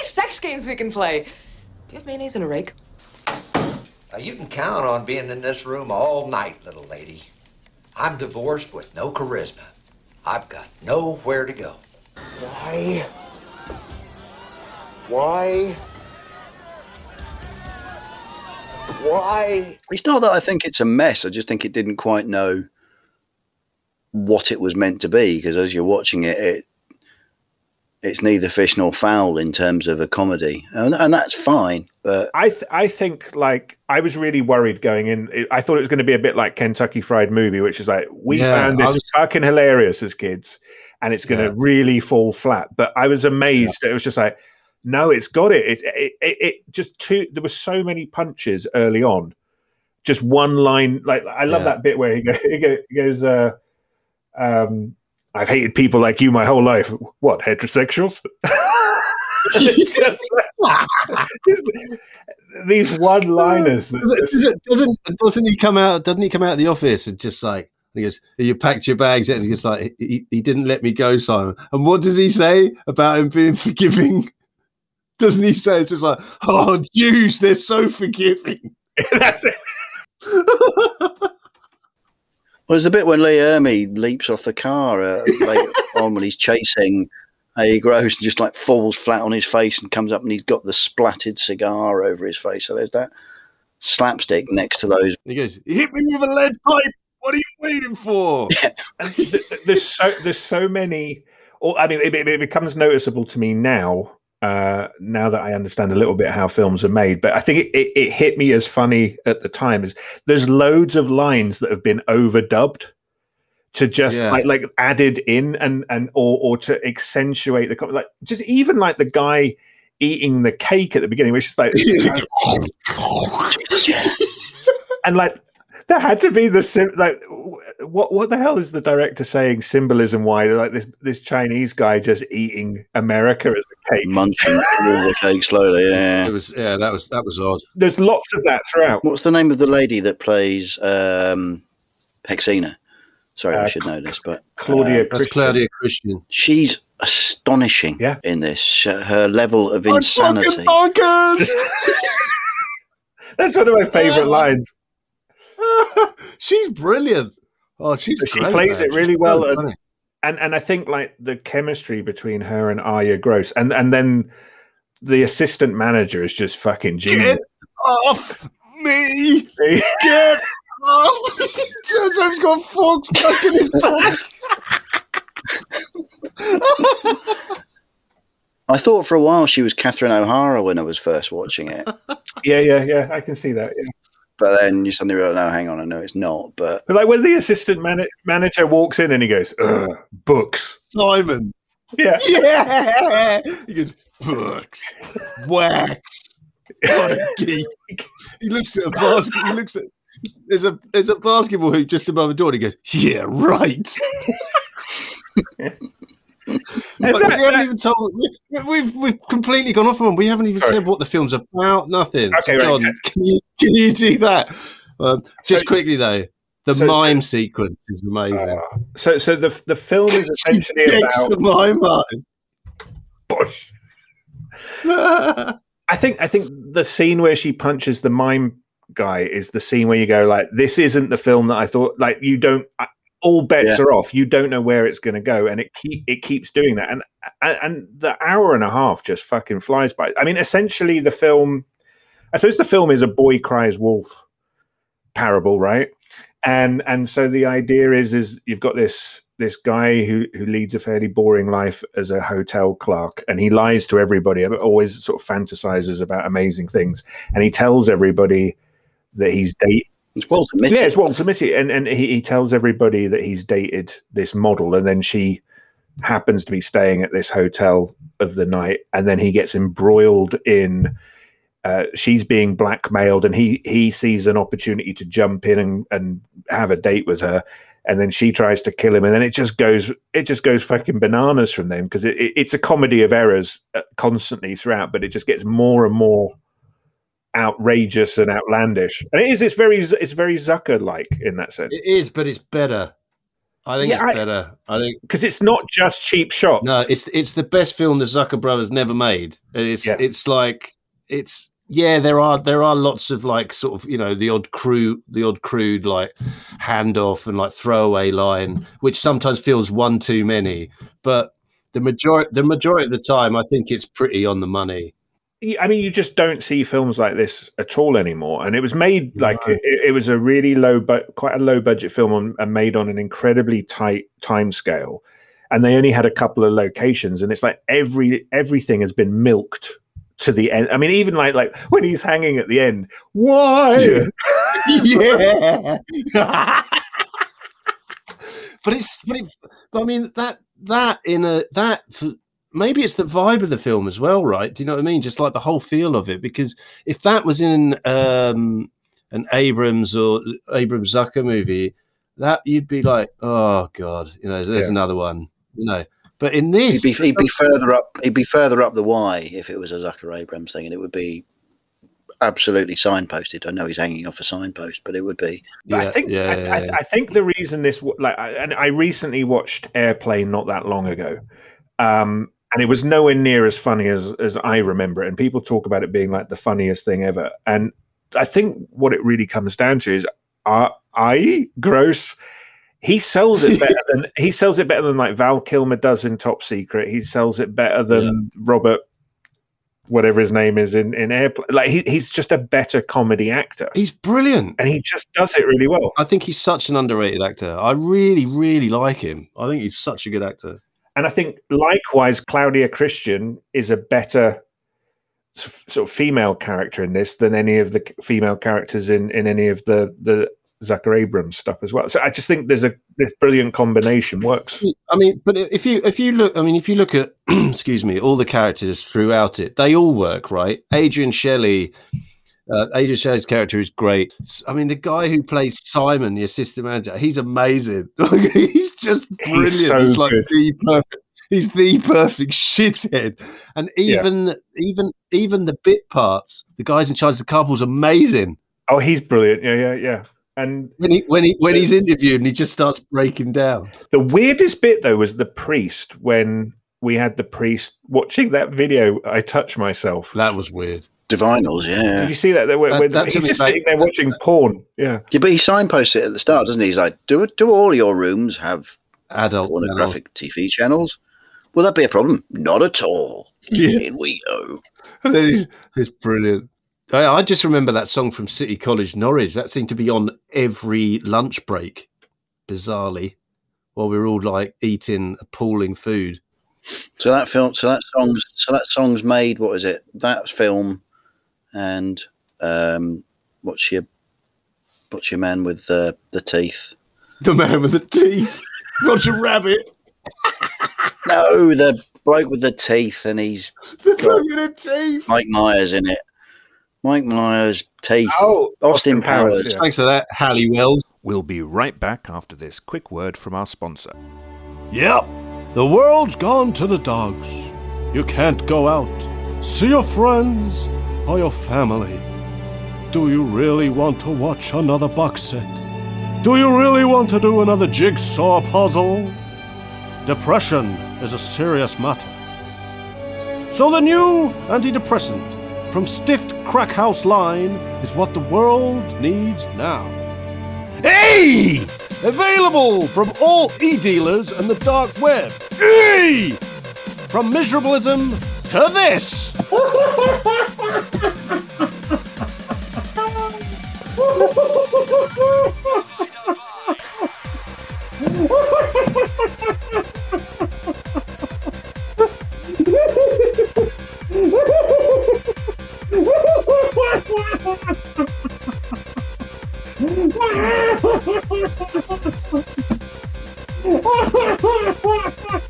There's already sex games we can play. Do you have mayonnaise and a rake? Now, you can count on being in this room all night, little lady. I'm divorced with no charisma. I've got nowhere to go. Why? Why? Why? It's not that I think it's a mess. I just think it didn't quite know what it was meant to be because as you're watching it, it it's neither fish nor fowl in terms of a comedy, and, and that's fine. But I th- I think like I was really worried going in. I thought it was going to be a bit like Kentucky Fried Movie, which is like we Yeah, found this was- fucking hilarious as kids, and it's going to Yeah. really fall flat. But I was amazed. It was just like, no, it's got it. It's it, it, it just two. There were so many punches early on. Just one line. Like I love Yeah. that bit where he, go, he, go, he goes. uh um I've hated people like you my whole life. What heterosexuals? It's just like- it's- these one-liners. doesn't, doesn't doesn't he come out? Doesn't he come out of the office and just like he goes, "You packed your bags," and he's like, he, "He didn't let me go, Simon." And what does he say about him being forgiving? Doesn't he say it's just like, "Oh, Jews, they're so forgiving." That's it. Well, there's a bit when Lee Ermey leaps off the car uh, later on when he's chasing A. Gross and just like falls flat on his face and comes up and he's got the splattered cigar over his face. So there's that slapstick next to those. He goes, "Hit me with a lead pipe. What are you waiting for?" And th- th- there's so there's so many. Or I mean, it, it becomes noticeable to me now. Uh, now that I understand a little bit how films are made, but I think it, it, it hit me as funny at the time. Is there's loads of lines that have been overdubbed to just Yeah. like like added in and and or or to accentuate the like just even like the guy eating the cake at the beginning, which is like and like there had to be the sim- like what what the hell is the director saying symbolism why like this this chinese guy just eating america as a cake munching all the cake slowly. Yeah. It was, yeah, that was that was odd. there's lots of that throughout What's the name of the lady that plays um, Hexina? Sorry, I Uh, should know this, but claudia uh, Christian. Claudia Christian. she's astonishing Yeah. in this. Her level of I'm insanity. bonkers. that's one of my favorite lines she's brilliant. Oh, she's She great, plays man. it really She's well, so and- and and i think like the chemistry between her and arya gross and and then the assistant manager is just fucking genius Get off me. Get off. Turns out he's got forks stuck in his back. I thought for a while she was Catherine O'Hara when I was first watching it, yeah yeah yeah i can see that yeah. But then you suddenly realize, no, hang on, I know it's not. But But like when the assistant man- manager walks in and he goes, Ugh, books. Simon. Yeah. Yeah. He goes, books, wax. What a geek. He looks at a basket. He looks at there's a there's a basketball hoop just above the door. And he goes, yeah, right. Like, that- we haven't that- even told. we- We've we've completely gone off on. We haven't even Sorry. said what the film's about. Nothing. Okay, right, John, so- can you can you do that? Um, just So- quickly though, the so- mime sequence is amazing. Uh, so so the the film is essentially about the mime Bush. line. I think I think the scene where she punches the mime guy is the scene where you go like, this isn't the film that I thought. Like you don't. I- All bets Yeah. are off. You don't know where it's going to go, and it keep it keeps doing that. And, and and the hour and a half just fucking flies by. I mean, essentially, the film. I suppose the film is a boy cries wolf parable, right? And and so the idea is is you've got this this guy who who leads a fairly boring life as a hotel clerk, and he lies to everybody. but Always sort of fantasizes about amazing things, and he tells everybody that he's date. It's Walter Mitty. Yeah, it's Walter Mitty, and and he, he tells everybody that he's dated this model, and then she happens to be staying at this hotel of the night, and then he gets embroiled in. Uh, she's being blackmailed, and he he sees an opportunity to jump in and, and have a date with her, and then she tries to kill him, and then it just goes it just goes fucking bananas from them because it, it, it's a comedy of errors uh, constantly throughout, but it just gets more and more outrageous and outlandish. And it is it's very it's very Zucker like in that sense It is, but it's better. I think Yeah, it's I- better. I think because it's not just cheap shots. no, it's it's the best film the Zucker brothers never made. And It's Yeah. it's like it's yeah, there are there are lots of like sort of you know the odd crew the odd crude like handoff and like throwaway line, which sometimes feels one too many. But the majority the majority of the time, I think it's pretty on the money. I mean, you just don't see films like this at all anymore. And it was made like No. it, it was a really low, but quite a low budget film on, and made on an incredibly tight time scale. And they only had a couple of locations, and it's like every everything has been milked to the end. I mean, even like like when he's hanging at the end, why? yeah. but it's but it, I mean that that in a that f- maybe it's the vibe of the film as well, right? Do you know what I mean? Just like the whole feel of it. Because if that was in um, an Abrahams or Abrahams Zucker movie, that you'd be like, oh god, you know, there's Yeah. another one, you know. But in He'd this, be, he'd be further up. He'd be further up the Y if it was a Zucker Abrahams thing, and it would be absolutely signposted. I know he's hanging off a signpost, but it would be. But I Yeah, think yeah, I, yeah, I, yeah. I think the reason this like I, and I recently watched Airplane not that long ago, um, and it was nowhere near as funny as as I remember it. And people talk about it being like the funniest thing ever. And I think what it really comes down to is, are I gross? He sells it better than he sells it better than like Val Kilmer does in Top Secret. He sells it better than Robert, whatever his name is in in Airplane. Like he, he's just a better comedy actor, he's brilliant. and he just does it really well. I think he's such an underrated actor. I really, really like him. I think he's such a good actor. And I think likewise, Claudia Christian is a better sort of female character in this than any of the female characters in, in any of the, the Zucker Abrahams stuff as well. So I just think there's a this brilliant combination works. I mean, but if you if you look, I mean, if you look at, excuse me, all the characters throughout it, they all work, right? Adrienne Shelly, uh, Adrienne Shelly's character is great. I mean, the guy who plays Simon, the assistant manager, he's amazing. he's just brilliant. He's, so like good. the perfect. He's the perfect shithead, and Yeah. even even even the bit parts, the guys in charge of the couple's amazing. Oh, he's brilliant. Yeah, yeah, yeah. And When he when he when he's interviewed and he just starts breaking down. the weirdest bit though was the priest when we had the priest watching that video. I touch myself. That was weird. Divinyls, Did yeah. Did you see that? There, where, That- where that he's just sitting there watching porn. Yeah. Yeah, but he signposts it at the start, doesn't he? He's like, "Do do all your rooms have Adult. channel. pornographic TV channels?" Will that be a problem? Not at all. Yeah. In we go. And then he- it's brilliant. I, I just remember that song from City College Norwich. That seemed to be on every lunch break, bizarrely, while we were all like eating appalling food. So that film, so that song's, so that song's made. What is it? That film, and um, what's your, what's your man with the the teeth? The man with the teeth, Roger Rabbit. No, the bloke with the teeth, and he's The man with the teeth. Mike Myers in it. Mike Myers teeth. Oh, Austin Powers. yeah. Thanks for that, Hallie Wells. We'll be right back after this quick word from our sponsor. Yep, the world's gone to the dogs. You can't go out, see your friends or your family. Do you really want to watch another box set? Do you really want to do another jigsaw puzzle? Depression is a serious matter. So the new antidepressant from Stift Crackhouse line is what the world needs now. Hey! Available from all e-dealers and the dark web. Hey! From miserableism to this.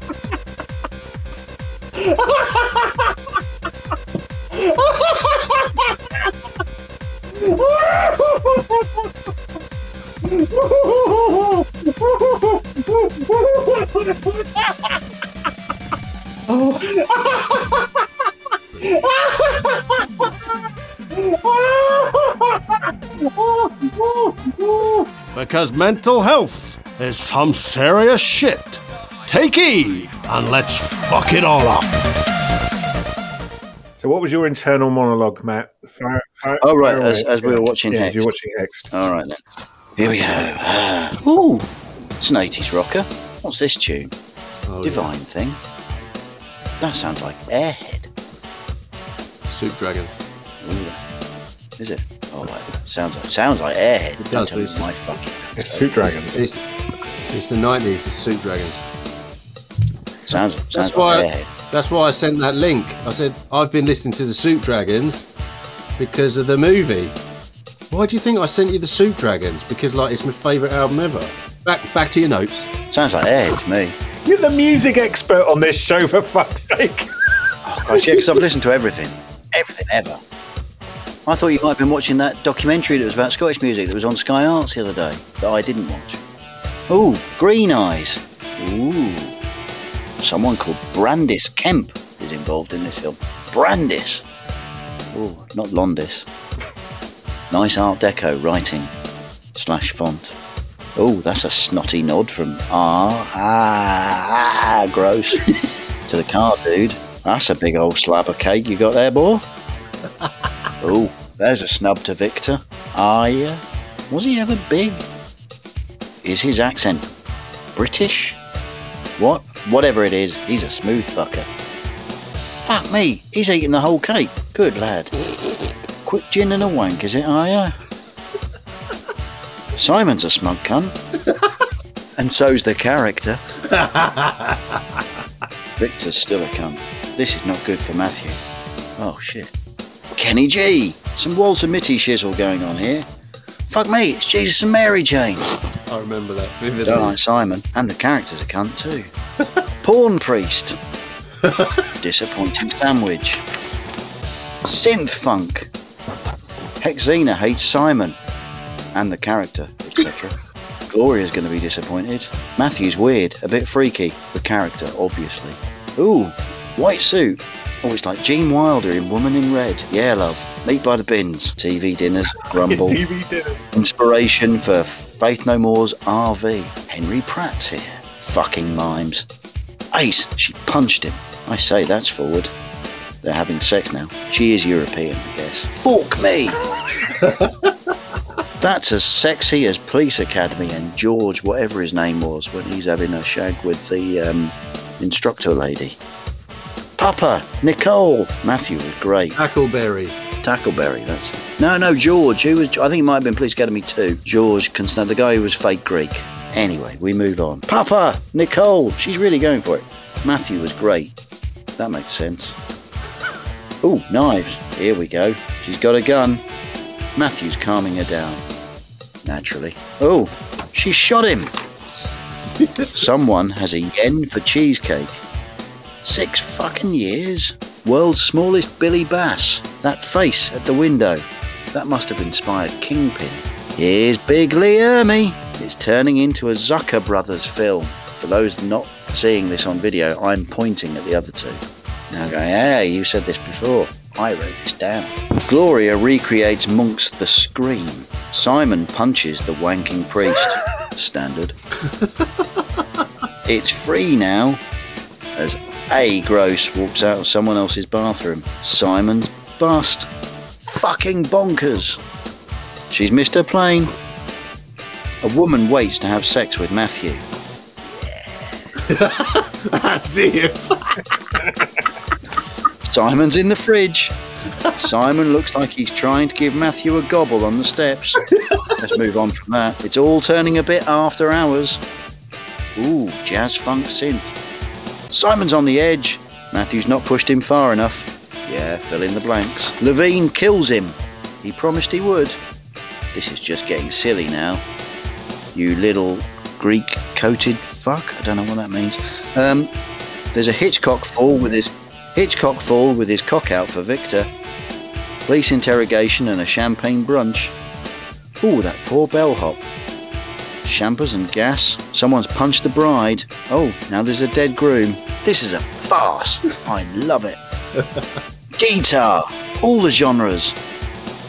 because mental health is some serious shit. Take E and let's fuck it all up. So, what was your internal monologue, Matt? Fire, fire, Oh, right, as- as we were watching yeah, as you're watching Hexed. All right then. Here we go. Ooh, it's an 80s rocker. What's this tune? Oh, Divine thing. That sounds like Airhead. Soup Dragons. Ooh, is it? Oh, right. Sounds like sounds like Airhead. It does, but it's my fucking. It's Soup Dragons. It's, it's the 90s, it's Soup Dragons. Sounds sounds That's like why, Airhead. that's why I sent that link. I said, I've been listening to the Soup Dragons because of the movie. Why do you think I sent you the Soup Dragons? Because like it's my favourite album ever. Back back to your notes. Sounds like Airhead to me. You're the music expert on this show, for fuck's sake. Oh, gosh, yeah, because I've listened to everything, everything ever. I thought you might have been watching that documentary that was about Scottish music that was on Sky Arts the other day that I didn't watch. Oh, Green Eyes. Ooh. Someone called Brandis Kemp is involved in this film. Brandis. Ooh, not Londis. Nice Art Deco writing slash font. Oh, that's a snotty nod from ah ah, ah gross to the car dude. That's a big old slab of cake you got there, boy. oh, there's a snub to Victor. Ah, yeah. Was he ever big? Is his accent British? What? Whatever it is, he's a smooth fucker. Fuck me, he's eating the whole cake. Good lad. Quick gin and a wank, is it, are? Simon's a smug cunt. and so's the character. Victor's still a cunt. This is not good for Matthew. Oh shit. Kenny G! Some Walter Mitty shizzle going on here. Fuck me, it's Jesus and Mary Jane. I remember that vividly. Don't like Simon. And the character's a cunt too. Porn priest. Disappointing sandwich. Synth funk. Hexena hates Simon. And the character, etc. Gloria's going to be disappointed. Matthew's weird, a bit freaky. The character, obviously. Ooh, white suit. Oh, it's like Gene Wilder in Woman in Red. Yeah, love. Meat by the bins. TV dinners. Grumble. TV dinners. Inspiration for Faith No More's RV. Henry Pratt's here. Fucking mimes. Ace, she punched him. I say that's forward. They're having sex now. She is European, I guess. Fork me! that's as sexy as Police Academy and George, whatever his name was, when he's having a shag with the um, instructor lady. Papa, Nicole, Matthew was great. Tackleberry. Tackleberry, that's. No, no, George. Who was? I think it might have been Police Academy 2. George Constant, the guy who was fake Greek. Anyway, we move on. Papa, Nicole, she's really going for it. Matthew was great. That makes sense. Ooh, knives. Here we go. She's got a gun. Matthew's calming her down. Naturally. Oh, she shot him. Someone has a yen for cheesecake. Six fucking years? World's smallest Billy Bass. That face at the window. That must have inspired Kingpin. Here's Big Lee Ermey. It's turning into a Zucker Brothers film. For those not seeing this on video, I'm pointing at the other two. Now going, hey, you said this before. I wrote this down. Gloria recreates Munch's The Scream. Simon punches the wanking priest. Standard. it's free now. As A Gross walks out of someone else's bathroom. Simon's bust. Fucking bonkers. She's missed her plane. A woman waits to have sex with Matthew. That's it. Simon's in the fridge. Simon looks like he's trying to give Matthew a gobble on the steps. Let's move on from that. It's all turning a bit after hours. Ooh, jazz funk synth. Simon's on the edge. Matthew's not pushed him far enough. Yeah, fill in the blanks. Levine kills him. He promised he would. This is just getting silly now. You little Greek coated fuck. I don't know what that means. Um, there's a Hitchcock fall with his Hitchcock fall with his cock out for Victor. Police interrogation and a champagne brunch. Ooh, that poor bellhop. Champers and gas. Someone's punched the bride. Oh, now there's a dead groom. This is a farce. I love it. Guitar. All the genres.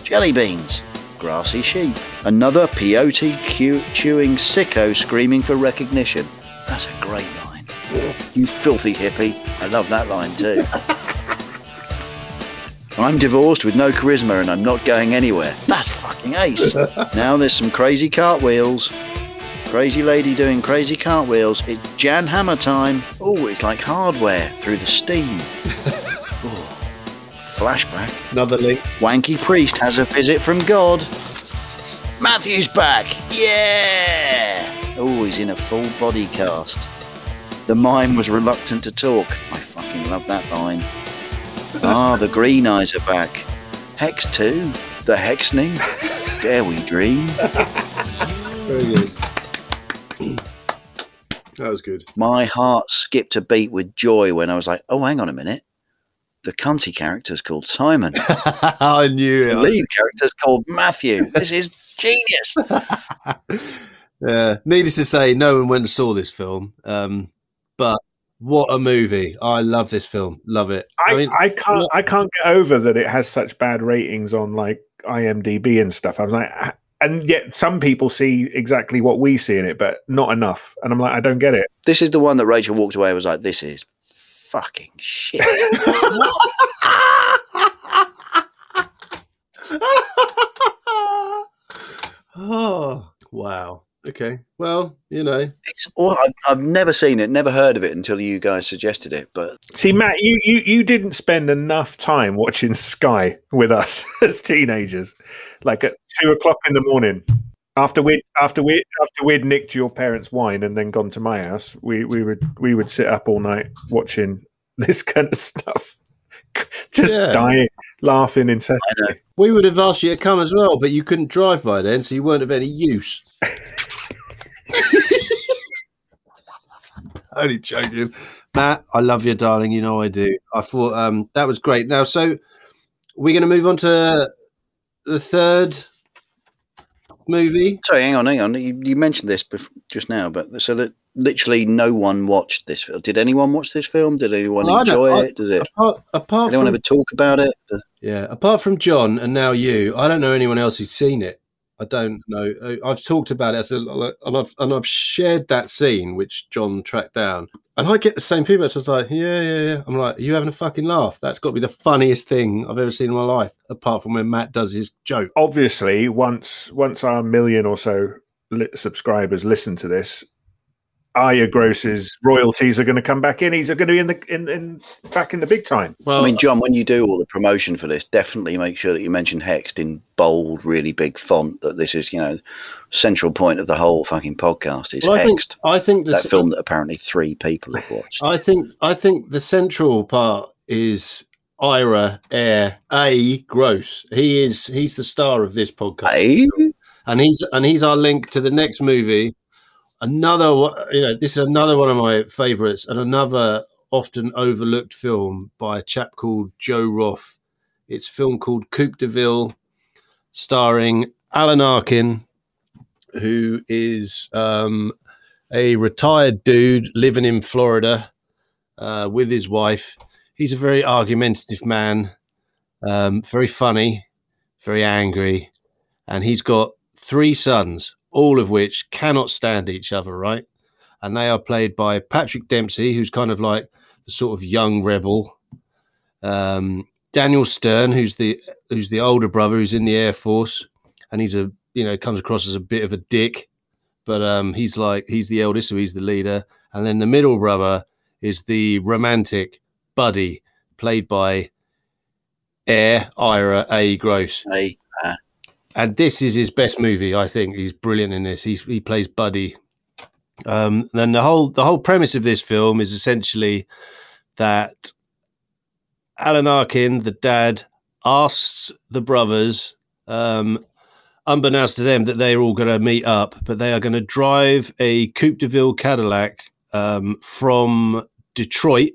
Jelly beans. Grassy sheep. Another peyote chew- chewing sicko screaming for recognition. That's a great line. You filthy hippie. I love that line too. I'm divorced with no charisma and I'm not going anywhere. That's fucking ace. now there's some crazy cartwheels. Crazy lady doing crazy cartwheels. It's Jan Hammer time. Oh, it's like hardware through the steam. Flashback. Another link. Wanky priest has a visit from God. Matthew's back. Yeah. Oh, he's in a full body cast. The mime was reluctant to talk. I fucking love that line. Ah, the green eyes are back. Hex 2. The hexening. Dare we dream? Very good. That was good. My heart skipped a beat with joy when I was like, oh, hang on a minute. The cunty character's called Simon. I knew The it. lead character's called Matthew. This is genius. Yeah. Needless to say, no one went and saw this film. Um, but what a movie! I love this film. Love it. I, mean, I can't I can't get over that it has such bad ratings on like IMDb and stuff. I was like, "Ah," and yet some people see exactly what we see in it, but not enough. And I'm like, I don't get it. This is the one that Rachel walked away and was like, this is fucking shit. oh wow. Okay. Well, you know, It's all, I've, I've never seen it, never heard of it until you guys suggested it. But See, Matt, you you you didn't spend enough time watching Sky with us as teenagers, like at two o'clock in the morning. After we after we after we'd nicked your parents' wine and then gone to my house, we we would we would sit up all night watching this kind of stuff, just Yeah. dying, laughing incessantly. we would have asked you to come as well, but you couldn't drive by then, so you weren't of any use. Only joking, Matt. I love you, darling. You know I do. I thought um, that was great. Now, so we're going to move on to the third movie. sorry, hang on, hang on. You, you mentioned this bef- just now, but so that literally no one watched this film. Did anyone watch this film? Did anyone don't- enjoy I- it? Does it? Apart, apart Anyone from ever talk about it? Yeah, apart from John and now you, I don't know anyone else who's seen it. I don't know. I've talked about it a, and I've and I've shared that scene which John tracked down, and I get the same feedback. So it's like, yeah, yeah, yeah. I'm like, you having a fucking laugh? That's got to be the funniest thing I've ever seen in my life, apart from when Matt does his joke. Obviously, once once our million or so li- subscribers listen to this, Aya Gross's royalties are going to come back in. He's going to be in the in, in back in the big time. Well, I mean, John, when you do all the promotion for this, definitely make sure that you mention Hexed in bold, really big font. That this is, you know, central point of the whole fucking podcast is well, I think Hexed. I think the that film that apparently three people have watched. I think I think the central part is Ira Air A Gross. He is he's the star of this podcast. Hey? and he's and he's our link to the next movie. Another, you know, this is another one of my favorites, and another often overlooked film by a chap called Joe Roth. It's a film called Coupe de Ville, starring Alan Arkin, who is um, a retired dude living in Florida uh, with his wife. He's a very argumentative man, um, very funny, very angry, and he's got three sons, all of which cannot stand each other, right? And they are played by Patrick Dempsey, who's kind of like the sort of young rebel. Um, Daniel Stern, who's the who's the older brother, who's in the Air Force, and he's a you know comes across as a bit of a dick, but um, he's like he's the eldest, so he's the leader. And then the middle brother is the romantic buddy, played by Air Ira A. Gross. Uh, And this is his best movie, I think. He's brilliant in this. He's he plays Buddy. Um, then the whole the whole premise of this film is essentially that Alan Arkin, the dad, asks the brothers, um, unbeknownst to them, that they're all going to meet up, but they are going to drive a Coupe de Ville Cadillac um, from Detroit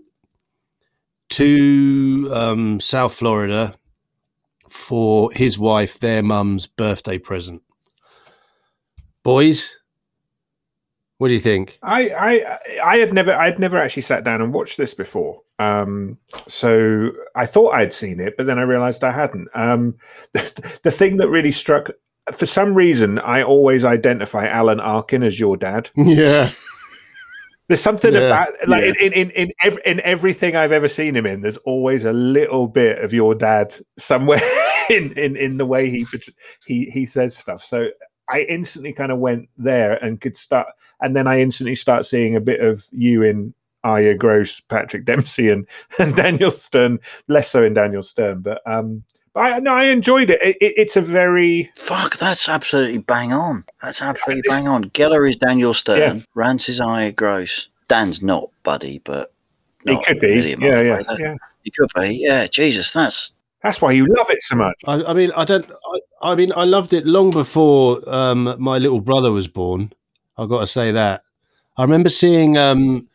to um, South Florida for his wife, their mum's birthday present. Boys, What do you think? I, I I had never I'd never actually sat down and watched this before. Um, so I thought I'd seen it, but then I realised I hadn't. Um, the, the thing that really struck, for some reason, I always identify Alan Arkin as your dad. Yeah. There's something Yeah. about like Yeah. in in in, ev- in everything I've ever seen him in. There's always a little bit of your dad somewhere in in, in the way he he he says stuff. So I instantly kind of went there and could start, and then I instantly start seeing a bit of you in Arye Gross, Patrick Dempsey, and and Daniel Stern. Less so in Daniel Stern, but um, but I no, I enjoyed it. it, it it's a very Fuck, that's absolutely bang on. That's absolutely bang on. Geller is Daniel Stern. Rance is Arye Gross. Dan's not Buddy, but He could be. Yeah, yeah. That- yeah. He could be. Yeah, Jesus, that's that's why you love it so much. I, I mean, I don't. I, I mean, I loved it long before um, my little brother was born. I've got to say that. I remember seeing. Um,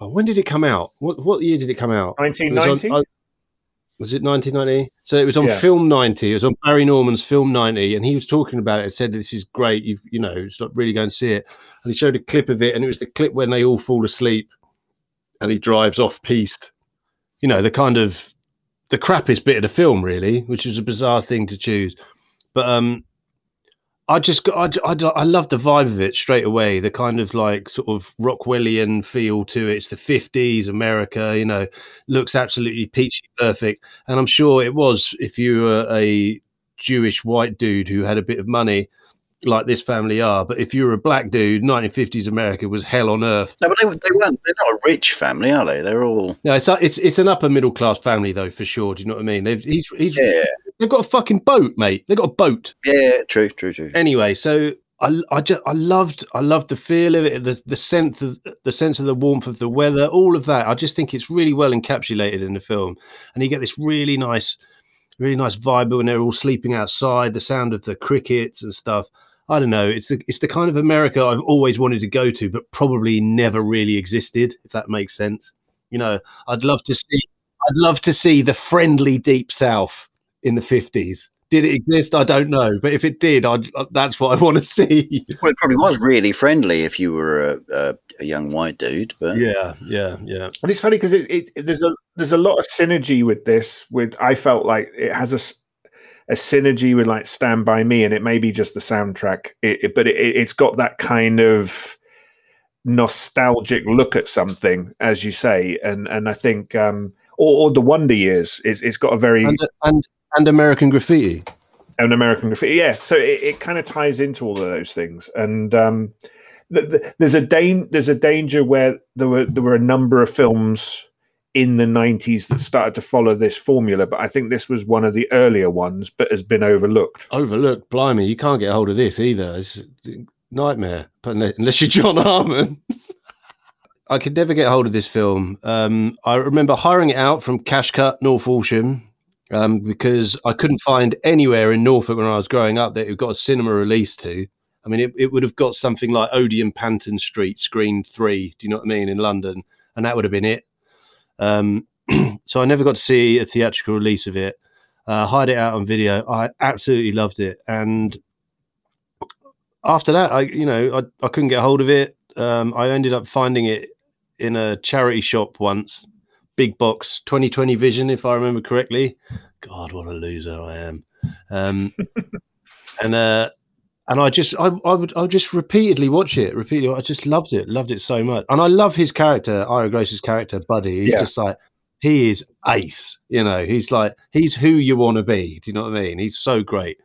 oh, when did it come out? What what year did it come out? It was on- 1990? I- Was it 1990? So it was on Yeah. Film 90. It was on Barry Norman's Film 90, and he was talking about it. and Said this is great. You you know, it's not really going to see it. And he showed a clip of it, and it was the clip when they all fall asleep, and he drives off piste. You know, the kind of the crappiest bit of the film, really, which is a bizarre thing to choose. But um, I just got, I, I, I love the vibe of it straight away. The kind of like sort of Rockwellian feel to it. It's the 50s, America, you know, looks absolutely peachy perfect. And I'm sure it was if you were a Jewish white dude who had a bit of money, like this family are. But if you were a black dude, 1950s America was hell on earth. no, but they, they weren't. They're not a rich family, are they? They're all. No, it's a- it's it's an upper middle class family though, for sure. Do you know what I mean? They've he's he's Yeah, they've got a fucking boat, mate. They've got a boat. yeah, true, true, true. Anyway, so I I just I loved I loved the feel of it, the the sense of the sense of the warmth of the weather, all of that. I just think it's really well encapsulated in the film, and you get this really nice, really nice vibe when they're all sleeping outside, the sound of the crickets and stuff. I don't know. It's the it's the kind of America I've always wanted to go to, but probably never really existed. If that makes sense, you know, I'd love to see. I'd love to see the friendly deep south in the fifties. Did it exist? I don't know, but if it did, I'd, uh, that's what I want to see. Well, it probably was really friendly if you were a, a, a young white dude, but yeah, yeah, yeah. And it's funny because it, it, there's a there's a lot of synergy with this. With I felt like it has a, s- a synergy with like Stand by Me, and it may be just the soundtrack, it, it- but it, it's got that kind of nostalgic look at something, as you say, and and I think um, or, or the Wonder Years is it's got a very And and and American Graffiti. And American Graffiti. Yeah, so it, it kind of ties into all of those things, and um, th- th- there's a dan- there's a danger where there were there were a number of films in the 90s that started to follow this formula, but I think this was one of the earlier ones, but has been overlooked. Overlooked, blimey, you can't get hold of this either. It's a nightmare, but unless unless you're John Harmon. I could never get hold of this film. Um, I remember hiring it out from Cash Cut, North Walsham, um, because I couldn't find anywhere in Norfolk when I was growing up that it got a cinema release to. I mean, it, it would have got something like Odeon Panton Street, screen three. Do you know what I mean? In London, and that would have been it. Um, so I never got to see a theatrical release of it. Uh, hired it out on video. I absolutely loved it, and after that, I you know I, I couldn't get hold of it. Um, I ended up finding it in a charity shop once, big box, 2020 Vision, if I remember correctly. God, what a loser I am. Um, and uh, and I just I, I would I would just repeatedly watch it, repeatedly. I just loved it, loved it so much, and I love his character, Ira Gross's character, Buddy. He's Yeah. just like he is ace, you know. He's like he's who you want to be. Do you know what I mean? He's so great.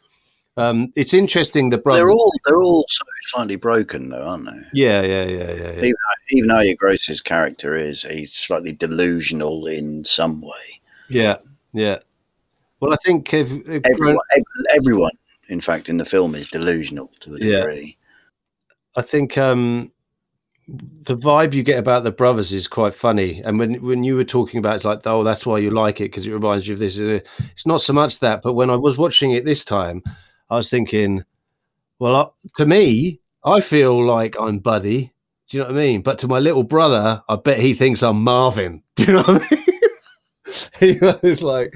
Um, it's interesting the brother. they're all they're all so slightly broken, though, aren't they? yeah, yeah, yeah, yeah, yeah. Even even Arye Gross's character is he's slightly delusional in some way. Yeah, yeah. Well, I think if, if Everyone, ev- everyone, in fact, in the film is delusional to a degree. Yeah. I think um, the vibe you get about the brothers is quite funny. And when when you were talking about, it, it's like, oh, that's why you like it because it reminds you of this. uh, It's not so much that, but when I was watching it this time, I was thinking, well, uh, to me, I feel like I'm Buddy. Do you know what I mean? But to my little brother, I bet he thinks I'm Marvin. Do you know what I mean? he was like,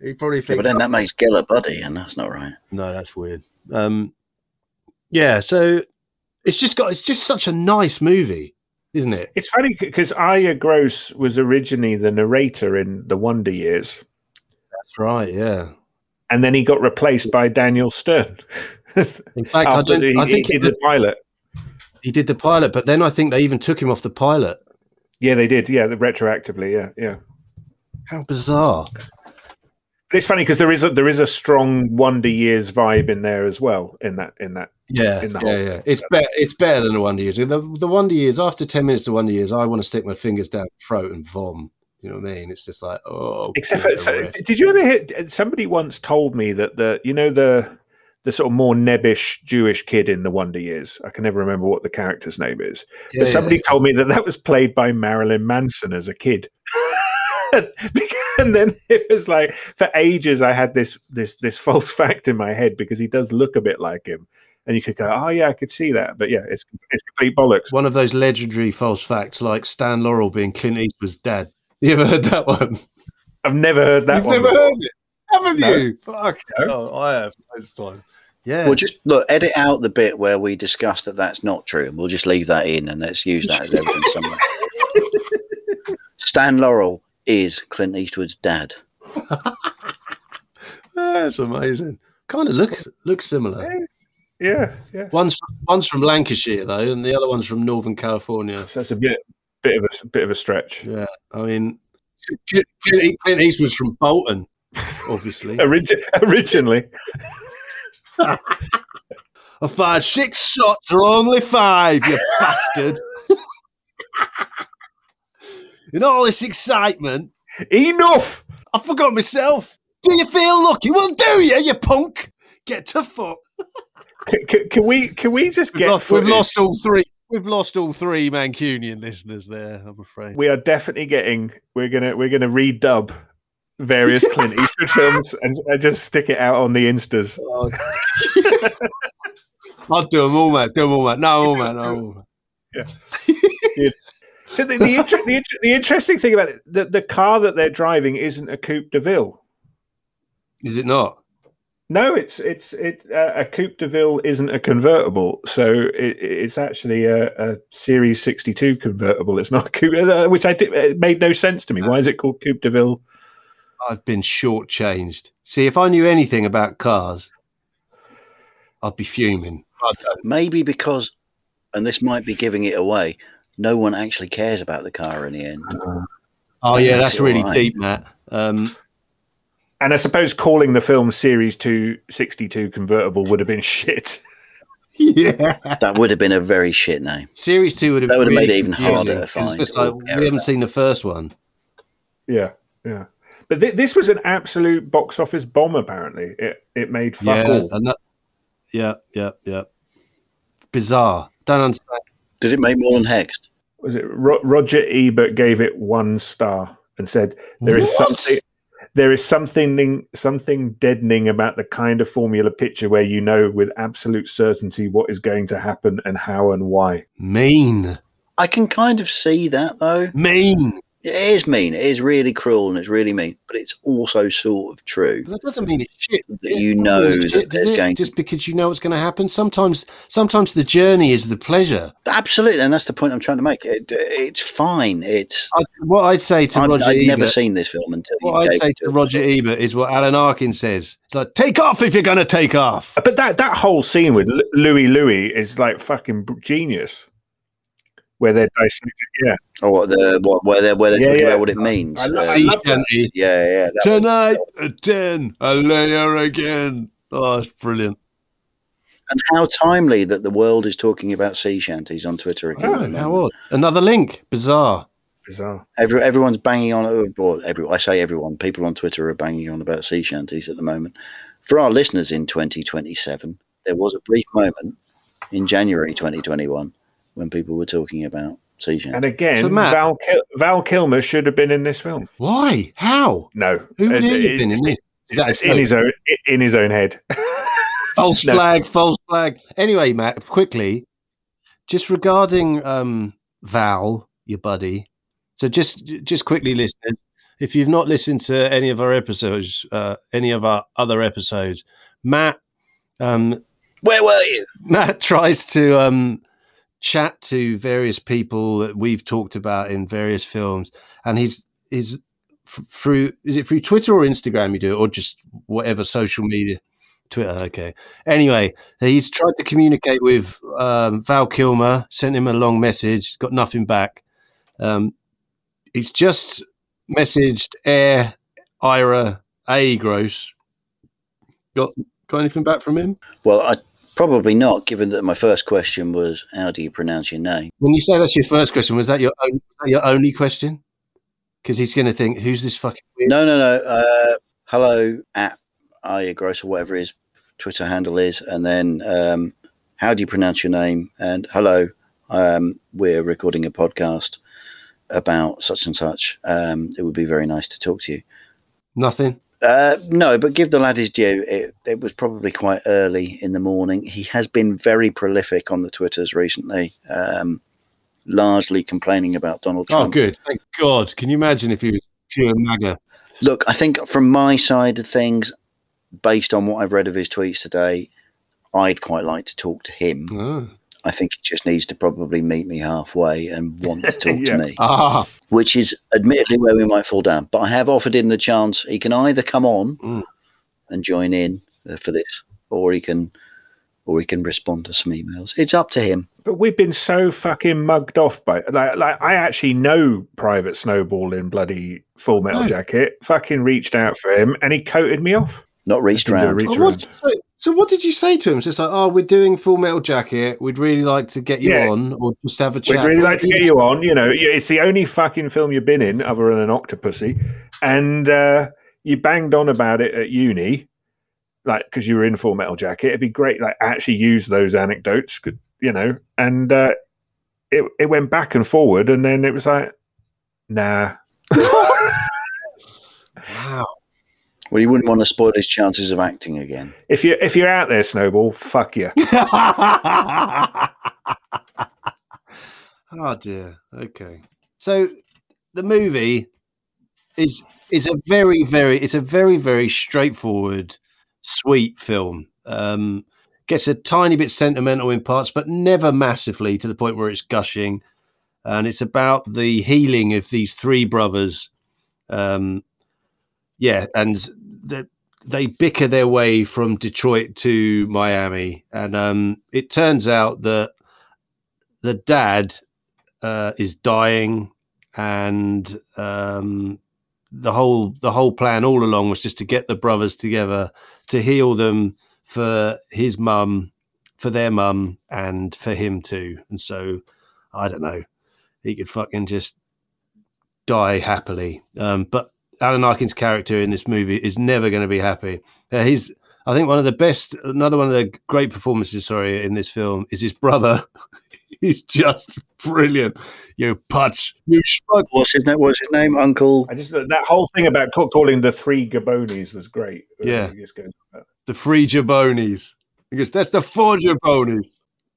he probably Yeah, thinks but then that makes Geller buddy, and that's not right. no, that's weird. Um, yeah, so It's just got. It's just such a nice movie, isn't it? It's funny because Arye Gross was originally the narrator in The Wonder Years, That's right. Yeah. and then he got replaced by Daniel Stern. In fact, I don't. he, I think he did the pilot. he did the pilot, but then I think they even took him off the pilot. Yeah, they did. Yeah, retroactively. Yeah, yeah. How bizarre! But it's funny because there is a there is a strong Wonder Years vibe in there as well. In that in that Yeah, in the yeah, whole- yeah. It's better. It's better than the Wonder Years. The, the Wonder Years. After ten minutes of Wonder Years, I want to stick my fingers down throat and vom. You know what I mean? It's just like, oh. Except for so, did you ever hear somebody once told me that the you know the the sort of more nebbish Jewish kid in the Wonder Years. I can never remember what the character's name is. Yeah, but somebody yeah. told me that that was played by Marilyn Manson as a kid. and then it was like for ages I had this this this false fact in my head because he does look a bit like him. And you could go, oh yeah, I could see that, but yeah, it's it's complete bollocks. One of those legendary false facts, like Stan Laurel being Clint Eastwood's dad. You ever heard that one? I've never heard that You've one. never before. heard it, haven't No. you? Fuck. Oh, I have. Most time. Yeah. Well, just look, edit out the bit where we discuss that that's not true, and we'll just leave that in, and let's use that as evidence somewhere. Stan Laurel is Clint Eastwood's dad. That's amazing. Kind of looks looks similar. Yeah, yeah. One's one's from Lancashire though, and the other one's from Northern California. So that's a bit bit of a bit of a stretch. Yeah, I mean, Clint, Clint Clint Eastwood's from Bolton, obviously. Origi- originally, I fired six shots or only five, you bastard. In all this excitement, enough. I forgot myself. Do you feel lucky? Well, do you, you punk? Get to fuck. can, can, can we can we just We've get lost, we've lost all three. We've lost all three Mancunian listeners there. I'm afraid. We are definitely getting. We're gonna we're gonna redub various Clint Eastwood films and, and just stick it out on the instas. I'll do them all, mate. Do them all, mate. No, all, mate. No, all, mate. Yeah. So the the, inter- the, inter- the interesting thing about it, the the car that they're driving isn't a Coupe de Ville. Is it not? No, it's it's it uh, a Coupe de Ville isn't a convertible, so it, it's actually a, a Series sixty two convertible. It's not a Coupe, uh, which I did, it made no sense to me. Why is it called Coupe de Ville? I've been shortchanged. See, if I knew anything about cars, I'd be fuming. Maybe because, and this might be giving it away, no one actually cares about the car in the end. Oh That yeah, that's really alright. deep, Matt. Um, And I suppose calling the film Series 2 62 convertible would have been shit. yeah, That would have been a very shit name. Series two would have, That would have really made it even harder to 'cause find It's just like we haven't about. seen the first one. Yeah, yeah. But th- this was an absolute box office bomb. Apparently, it it made fuck yeah, all. and that, yeah, yeah, yeah. Bizarre. Don't understand. Did it make more than Hexed? Was it Ro- Roger Ebert gave it one star and said there is What? something there is something something deadening about the kind of formula picture where you know with absolute certainty what is going to happen and how and why. Mean, I can kind of see that though. mean. It is mean. It is really cruel and it's really mean, but it's also sort of true. But that doesn't mean it's shit. That you It know that shit, there's going to- just because you know what's going to happen. Sometimes, sometimes the journey is the pleasure. Absolutely, and that's the point I'm trying to make. It, it's fine. It's. I, what I'd say to I've, Roger I've Ebert, never seen this film until what I'd say to us. Roger Ebert is what Alan Arkin says. It's like, take off if you're going to take off. But that that whole scene with Louie Louie is like fucking genius. Where they're dissecting, yeah, Or what the what where they're where they're Yeah, talking yeah. about what it means. I lo- Uh, I Sea love that. shanty. yeah, yeah. that was- Tonight at 10, I lay her again. Oh, it's brilliant. and how timely that the world is talking about sea shanties on Twitter again. Oh, how moment. odd. Another link. Bizarre. bizarre. Every, everyone's banging on. oh, Well, every, I say everyone. People on Twitter are banging on about sea shanties at the moment. For our listeners in 2027, there was a brief moment in January 2021 when people were talking about sea. And again, So, Matt- Val Kil- Val Kilmer should have been in this film. Why? How? No, Who would Uh, he have been in this? Is that in his own in his own head. false No. flag, false flag. Anyway, Matt, quickly, just regarding um, Val, your buddy. So just just quickly, listeners, if you've not listened to any of our episodes, uh, any of our other episodes, Matt, um, Where were you? Matt tries to um, chat to various people that we've talked about in various films, and he's he's f- through is it through Twitter or Instagram you do it, or just whatever social media. Twitter, okay. Anyway, he's tried to communicate with um, Val Kilmer, sent him a long message, got nothing back. Um, he's just messaged Air Ira A Gross. Got got anything back from him? Well, I probably not, given that my first question was, "How do you pronounce your name?" When you say that's your first question, was that your own, your only question? Because he's going to think, "Who's this fucking?" Weird? No, no, no. Uh, hello at Arye Gross or whatever his Twitter handle is, and then um, how do you pronounce your name? And hello, um, we're recording a podcast about such and such. Um, it would be very nice to talk to you. Nothing. Uh, no, but give the lad his due. It, it was probably quite early in the morning. He has been very prolific on the Twitters recently, um, largely complaining about Donald Trump. Oh, good. Thank God. Can you imagine if he was pure MAGA? Look, I think from my side of things, based on what I've read of his tweets today, I'd quite like to talk to him. Oh. I think he just needs to probably meet me halfway and want to talk Yeah. to me, Ah, which is admittedly where we might fall down. But I have offered him the chance. He can either come on Mm. and join in uh, for this, or he can, or he can respond to some emails. It's up to him. But we've been so fucking mugged off by like, like I actually know Private Snowball in bloody Full Metal No. Jacket. Fucking reached out for him and he coated me off. Not reached Didn't do reach Oh, what, so, so what did you say to him? It's like, oh, we're doing Full Metal Jacket. We'd really like to get you Yeah. on, or just have a chat. We'd really like to get you on. You know, it's the only fucking film you've been in other than an Octopussy, and uh, you banged on about it at uni, like because you were in Full Metal Jacket. It'd be great, like actually use those anecdotes, could- you know. And uh, it it went back and forward, and then it was like, nah. Wow. Well, you wouldn't want to spoil his chances of acting again. If you if you're out there, Snowball, fuck you. oh dear. Okay. So the movie is is a very very it's a very very straightforward, sweet film. Um, gets a tiny bit sentimental in parts, but never massively to the point where it's gushing. And it's about the healing of these three brothers. Um, yeah, and the, they bicker their way from Detroit to Miami, and um, it turns out that the dad uh, is dying, and um, the whole the whole plan all along was just to get the brothers together to heal them for his mum, for their mum, and for him too. And so, I don't know, he could fucking just die happily. Um, but Alan Arkin's character in this movie is never going to be happy. Uh, he's, I think, one of the best. Another one of the great performances. Sorry, in this film is his brother. he's just brilliant. You putz, you schmuck. What's his name? What's his name? Uncle. I just that whole thing about calling the three Gabonis was great. Yeah. It just goes about- the three jabonis. Because that's the four jabonis.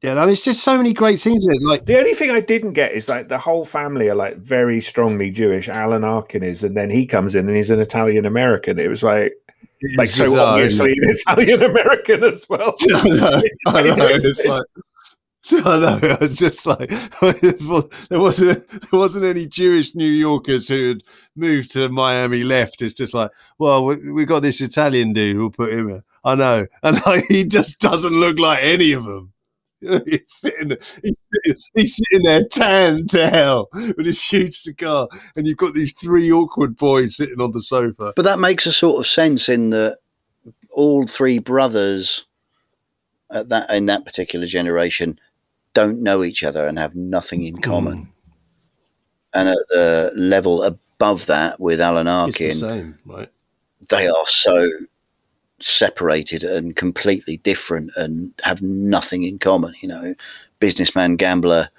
Yeah, I mean, it's just so many great scenes in it. Like, The only thing I didn't get is like the whole family are like very strongly Jewish. Alan Arkin is, and then he comes in and he's an Italian American. It was like, it's like so bizarre, isn't obviously an Italian American as well. I know, I know. It's- like, I know. It's just like there wasn't there wasn't any Jewish New Yorkers who had moved to Miami left. It's just like, well, we, we got this Italian dude. We'll put him in. I know, and like, he just doesn't look like any of them. He's sitting, he's, he's sitting there tan to hell with his huge cigar, and you've got these three awkward boys sitting on the sofa. But that makes a sort of sense in that all three brothers at that in that particular generation don't know each other and have nothing in hmm. common. And at the level above that with Alan It's the Arkin, same, right? they are so separated and completely different and have nothing in common. You know, businessman, gambler,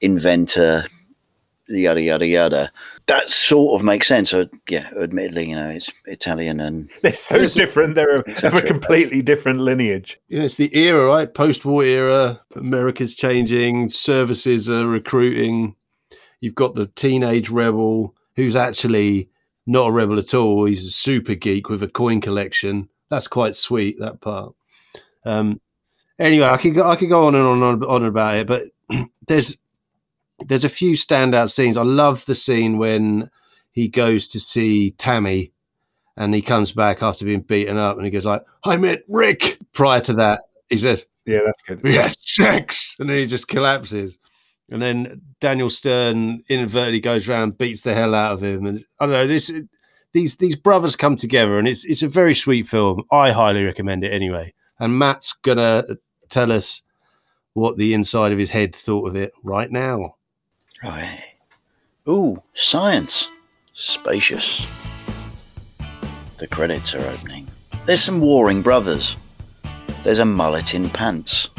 inventor, yada yada yada. That sort of makes sense. So yeah, admittedly, you know, it's Italian and They're so different. They're of a completely different lineage. Yeah, it's the era, right? Post-war era. America's changing. Services are recruiting. You've got the teenage rebel who's actually not a rebel at all. He's a super geek with a coin collection. That's quite sweet. That part. Um, anyway, I could go, I could go on and on and on about it, but there's there's a few standout scenes. I love the scene when he goes to see Tammy and he comes back after being beaten up and he goes like, I met Rick. Prior to that, he said, Yeah, that's good. We had sex. And then he just collapses. And then Daniel Stern inadvertently goes around, beats the hell out of him. And I don't know, this these these brothers come together and it's it's a very sweet film. I highly recommend it anyway. And Matt's gonna tell us what the inside of his head thought of it right now. Right. Ooh, science. Spacious. The credits are opening. There's some warring brothers. There's a mullet in pants.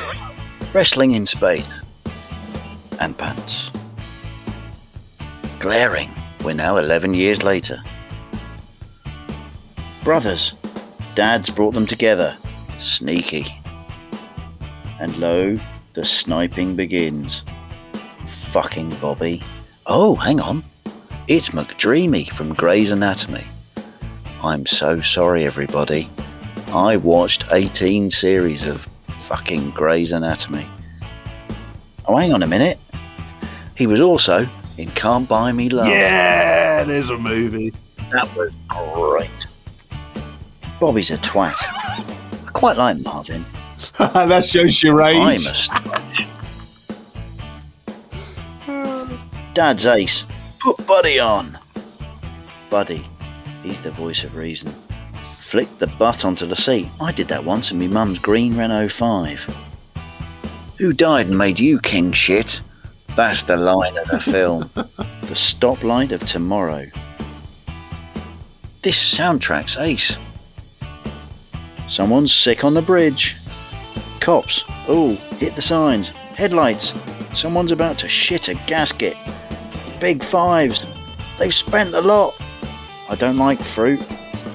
Wrestling in space. And pants. Glaring. We're now 11 years later. Brothers. Dad's brought them together. Sneaky. And lo, the sniping begins. Fucking Bobby. Oh, hang on. It's McDreamy from Grey's Anatomy. I'm so sorry, everybody. I watched 18 series of fucking Grey's Anatomy. Oh, hang on a minute. He was also in Can't Buy Me Love. Yeah, there's a movie. That was great. Bobby's a twat. I quite like Marvin. that shows your I'm a age. Dad's ace. Put Buddy on. Buddy. He's the voice of reason. Flick the butt onto the seat. I did that once in my mum's green Renault 5. Who died and made you king shit? That's the line of the film. the stoplight of tomorrow. This soundtrack's ace. Someone's sick on the bridge. Cops. Oh, hit the signs. Headlights. Someone's about to shit a gasket. Big fives. They've spent the lot. I don't like fruit.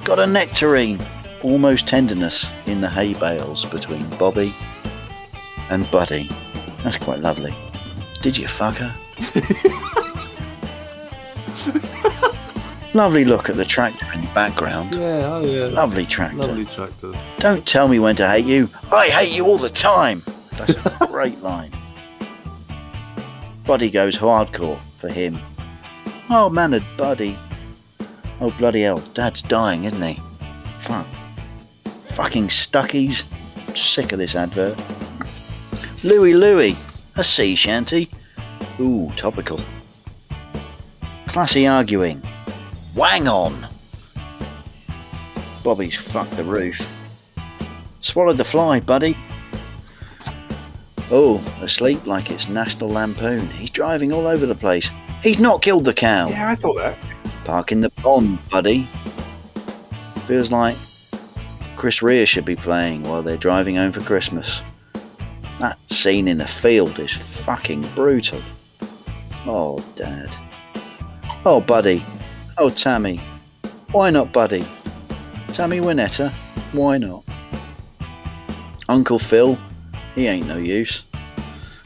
Got a nectarine. Almost tenderness in the hay bales between Bobby and Buddy. That's quite lovely. Did you fuck her? Lovely look at the tractor in the background. Yeah, oh yeah. Lovely tractor. Lovely tractor. Don't tell me when to hate you. I hate you all the time. That's a great line. Buddy goes hardcore for him. Oh, mannered Buddy. Oh, bloody hell. Dad's dying, isn't he? Fuck. Fucking Stuckey's. Sick of this advert. Louie Louie. A sea shanty. Ooh, topical. Classy arguing. Wang on. Bobby's fucked the roof. Swallowed the fly, buddy. Oh, asleep like it's National Lampoon. He's driving all over the place. He's not killed the cow. Yeah, I thought that. Park in the pond, buddy. Feels like Chris Rea should be playing while they're driving home for Christmas. That scene in the field is fucking brutal. Oh, Dad. Oh, Buddy. Oh, Tammy. Why not, Buddy? Tammy Wynetta. Why not? Uncle Phil. He ain't no use.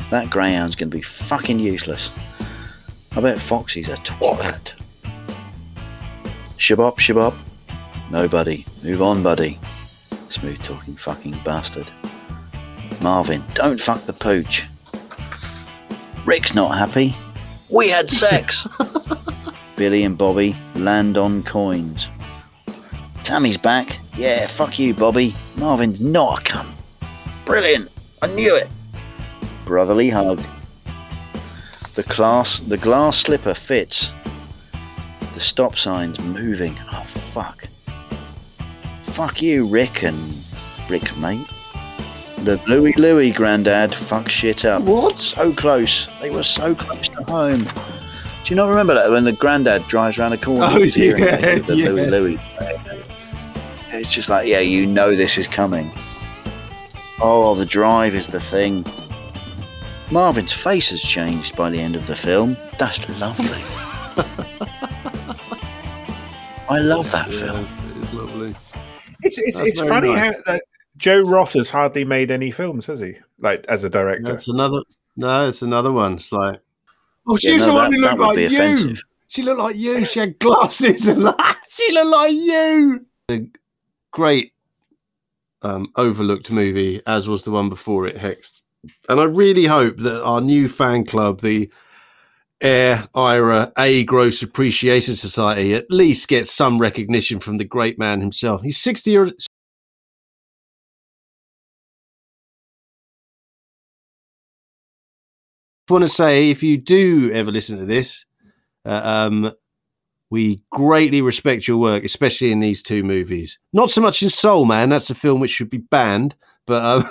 That greyhound's gonna be fucking useless. I bet Foxy's a twat. Shabop, shabop. No, buddy. Move on, buddy. Smooth talking fucking bastard. Marvin, don't fuck the pooch. Rick's not happy. We had sex. Billy and Bobby land on coins. Tammy's back. Yeah, fuck you, Bobby. Marvin's not a cunt. Brilliant. I knew it. Brotherly hug. The class, the glass slipper fits. The stop sign's moving. Oh fuck. Fuck you, Rick and Rick's mate. The Louie Louie granddad fuck shit up. What? So close. They were so close to home. Do you not remember that when the granddad drives around the corner? Oh, with the yeah, the yeah. Louie Louie. It's just like, yeah, you know this is coming. Oh, the drive is the thing. Marvin's face has changed by the end of the film. That's lovely. I love that film. it is lovely. It's it's, That's it's funny nice. how that Joe Roth has hardly made any films, has he? Like as a director. That's another. No, it's another one. It's like, oh, Yeah, she's no, the one who looked like you. offensive. She looked like you. She had glasses and like, she looked like you. The great um, overlooked movie, as was the one before it, Hex. And I really hope that our new fan club, the Air Ira A Gross Appreciation Society, at least gets some recognition from the great man himself. He's 60 years. Want to say if you do ever listen to this, uh, um, we greatly respect your work, especially in these two movies. Not so much in Soul Man, that's a film which should be banned, but um,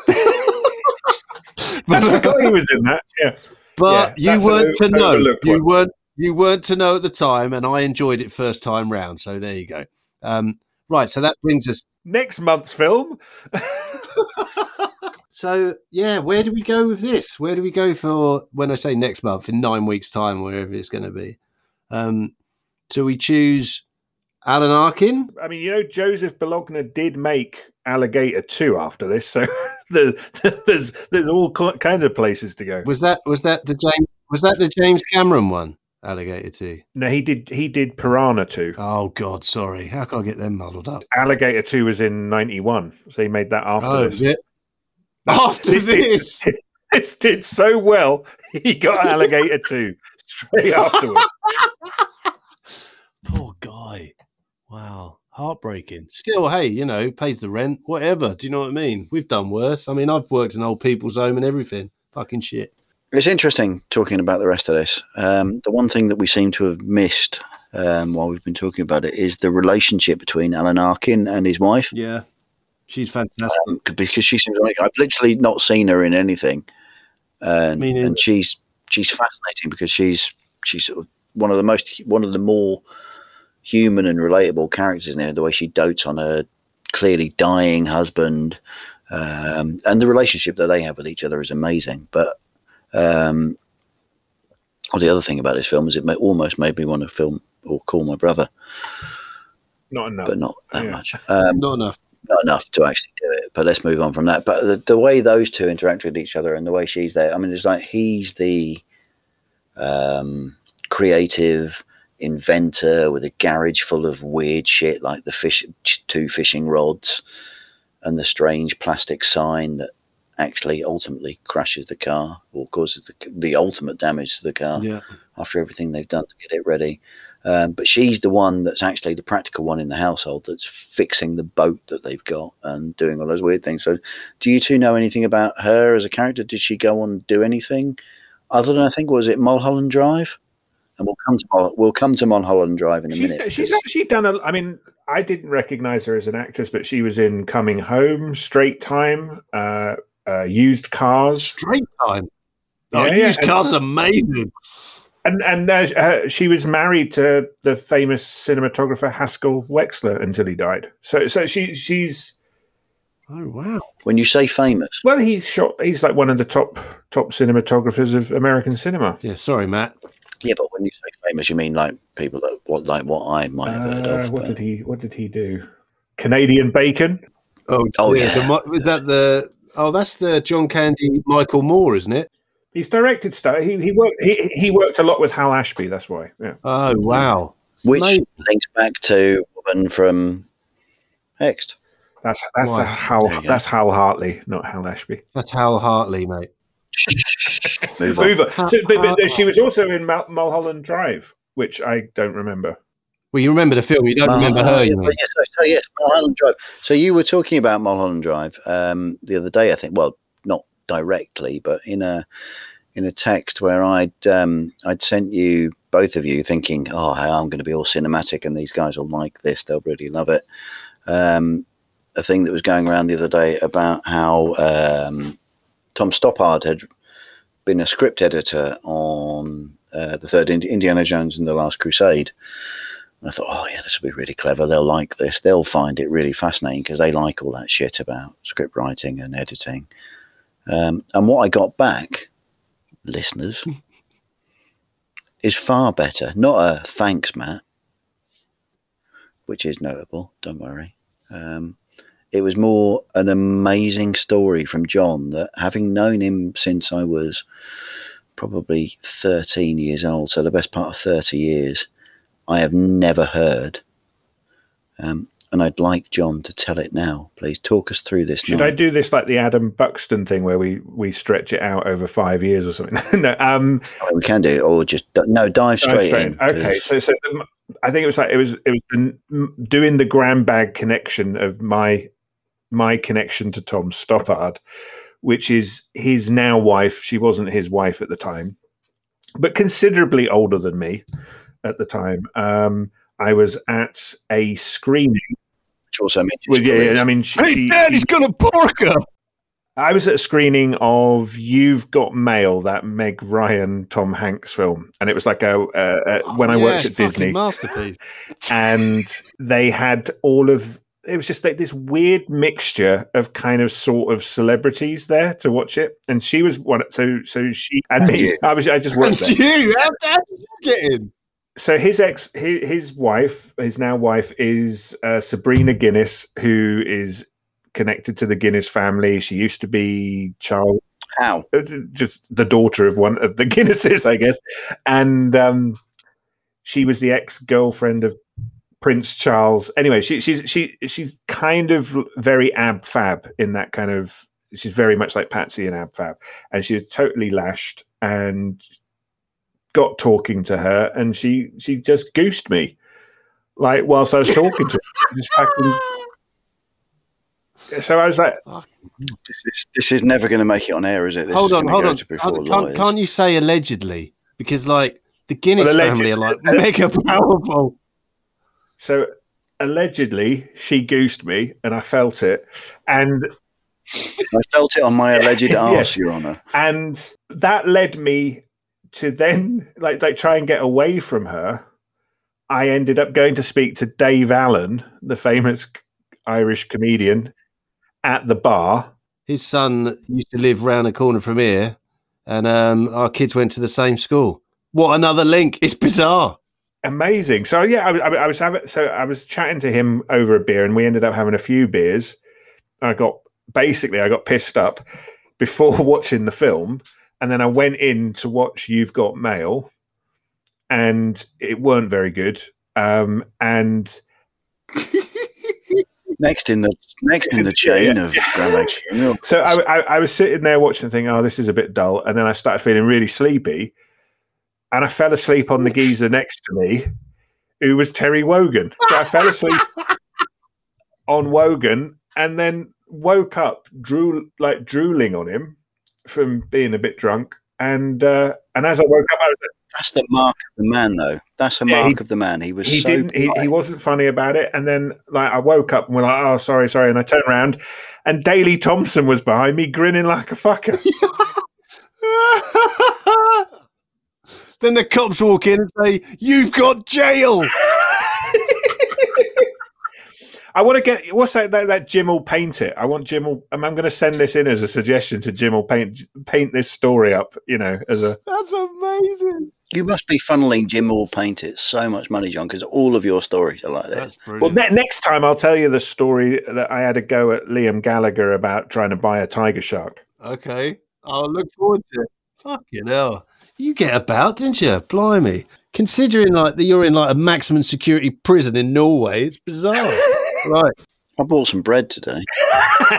I forgot he was in that. Yeah. but Yeah, you weren't to know. You one. weren't you weren't to know at the time, and I enjoyed it first time round. So there you go. Um, right, so that brings us. Next month's film. So yeah, where do we go with this? Where do we go for when I say next month in nine weeks' time, wherever it's going to be? Um, so we choose Alan Arkin. I mean, you know, Joseph Bologna did make Alligator 2 after this, so the, there's there's all ki- kinds of places to go. Was that was that the James was that the James Cameron one? Alligator Two. No, he did he did Piranha 2. Oh God, sorry. How can I get them muddled up? Alligator 2 was in 91, so he made that after Oh, this. is it? That- After did- this? this did so well, he got Alligator 2 straight afterwards. Poor guy. Wow. Heartbreaking. Still, hey, you know, pays the rent, whatever. Do you know what I mean? We've done worse. I mean, I've worked in old people's home and everything. Fucking shit. It's interesting talking about the rest of this. Um, the one thing that we seem to have missed um, while we've been talking about it is the relationship between Alan Arkin and his wife. Yeah. She's fantastic. Um, because she seems like I've literally not seen her in anything, and, and she's she's fascinating because she's she's sort of one of the most one of the more human and relatable characters in there. The way she dotes on her clearly dying husband, um, and the relationship that they have with each other is amazing. But um, well, the other thing about this film is it may, almost made me want to film or call my brother, Not enough. but not that Yeah. much. Um, Not enough. Not enough to actually do it. But let's move on from that. But the, the way those two interact with each other and the way she's there, I mean, it's like he's the um, creative inventor with a garage full of weird shit like the fish, two fishing rods, and the strange plastic sign that actually ultimately crashes the car or causes the, the ultimate damage to the car Yeah. after everything they've done to get it ready. Um, but she's the one that's actually the practical one in the household that's fixing the boat that they've got and doing all those weird things. So, do you two know anything about her as a character? Did she go on and do anything other than I think was it Mulholland Drive? And we'll come to we'll come to Mulholland Drive in a She's, minute. she's actually done a. I mean, I didn't recognize her as an actress, but she was in Coming Home, Straight Time, uh, uh, Used Cars, Straight time. Oh, Yeah, yeah, used and- cars amazing. And and uh, uh, she was married to the famous cinematographer Haskell Wexler until he died. So so she she's Oh wow. when you say famous, well, he's shot. He's like one of the top top cinematographers of American cinema. Yeah, sorry, Matt. yeah, but when you say famous, you mean like people that what like what I might have heard Uh, of. what but- did he What did he do? Canadian Bacon. Oh, Oh, yeah. yeah. The, is that the? Oh, that's the John Candy, Michael Moore, isn't it? He's directed stuff. He he worked he, he worked a lot with Hal Ashby. That's why. Yeah. Oh wow. which Amazing. links back to woman from Hexed. That's that's Why? a Hal There you go. that's Hal Hartley, not Hal Ashby. That's Hal Hartley, mate. Move on. Mover. So, but, but she was also in Mul- Mulholland Drive, which I don't remember. Well, you remember the film. You don't remember Oh, her, yeah, you but mean? yes, so, so yes, Mulholland Drive. So you were talking about Mulholland Drive um, the other day, I think. Well, not directly, but in a in a text where I'd um, I'd sent you both of you thinking, oh, I'm going to be all cinematic, and these guys will like this. They'll really love it. Um, a thing that was going around the other day about how um, Tom Stoppard had been a script editor on uh, the third Indiana Jones and the Last Crusade. And I thought, oh yeah, this will be really clever. They'll like this. They'll find it really fascinating because they like all that shit about script writing and editing. Um, and what I got back, listeners, is far better. Not a thanks, Matt, which is notable. Don't worry. Um, it was more an amazing story from John that having known him since I was probably 13 years old, so the best part of 30 years, I have never heard. Um, and I'd like John to tell it now. Please talk us through this. Should now. I do this like the Adam Buxton thing where we we stretch it out over five years or something? no, um, we can do it, or just no dive straight, in. Okay, so so um, I think it was like it was it was the, doing the Grandbag connection of my my connection to Tom Stoppard, which is his now wife. She wasn't his wife at the time, but considerably older than me at the time. Um, I was at a screening. Which also means well, yeah, yeah, I mean, she, Hey, she- Dad, she- he's gonna pork her. I was at a screening of You've Got Mail, that Meg Ryan Tom Hanks film, and it was like a, a, a when I oh, worked at Disney, masterpiece. and they had all of it was just like this weird mixture of kind of sort of celebrities there to watch it, and she was one. So so she and me, you. I was I just worked And there. you, how, how did you get in? So his ex, his, his wife, his now wife is uh, Sabrina Guinness, who is connected to the Guinness family. She used to be Charles How? uh, just the daughter of one of the Guinnesses, I guess, and um, she was the ex girlfriend of Prince Charles. Anyway, she, she's she she's kind of very ab fab in that kind of. She's very much like Patsy and ab fab, and she was totally lashed and got talking to her, and she she just goosed me, like whilst I was talking to her, just fucking. So I was like, This is, this is never going to make it on air, is it? This hold is on, hold on. Hold- Can't, can't you say allegedly? Because like the Guinness Well, family are like mega powerful. So allegedly, she goosed me, and I felt it, and I felt it on my alleged arse, Yes. Your Honour. and that led me to then like like try and get away from her. I ended up going to speak to Dave Allen, the famous Irish comedian, at the bar. His son used to live round the corner from here, and um, our kids went to the same school. What another link? It's bizarre. Amazing. So yeah, I, I, was- I was having so I was chatting to him over a beer, and we ended up having a few beers. I got basically I got pissed up before watching the film, and then I went in to watch You've Got Mail, and it weren't very good. Um, and Next in the next in the chain of Grandbag's Funeral. so I, I, I was sitting there watching, thinking, "Oh, this is a bit dull," and then I started feeling really sleepy, and I fell asleep on the geezer next to me, who was Terry Wogan. So I fell asleep on Wogan, and then woke up, drool like drooling on him from being a bit drunk, and uh, and as I woke up, I was That's the mark of the man, though. That's a Yeah, mark he- of the man. He was he so didn't he, he wasn't funny about it and then like i woke up and we're like oh sorry sorry and i turned around and Daley thompson was behind me grinning like a fucker then the cops walk in and say, "You've got jail." i want to get what's that, that that jim will paint it i want jim will i'm, I'm going to send this in as a suggestion to jim will paint paint this story up you know as a That's amazing. You must be funneling Jim will Paint it so much money, John, because all of your stories are like this. That's well brilliant. ne- next time i'll tell you the story that i had a go at liam gallagher about trying to buy a tiger shark okay, I'll look forward to it. Fucking hell, you get about, didn't you? Blimey. Considering like that you're in like a maximum security prison in Norway, it's bizarre. right. I bought some bread today.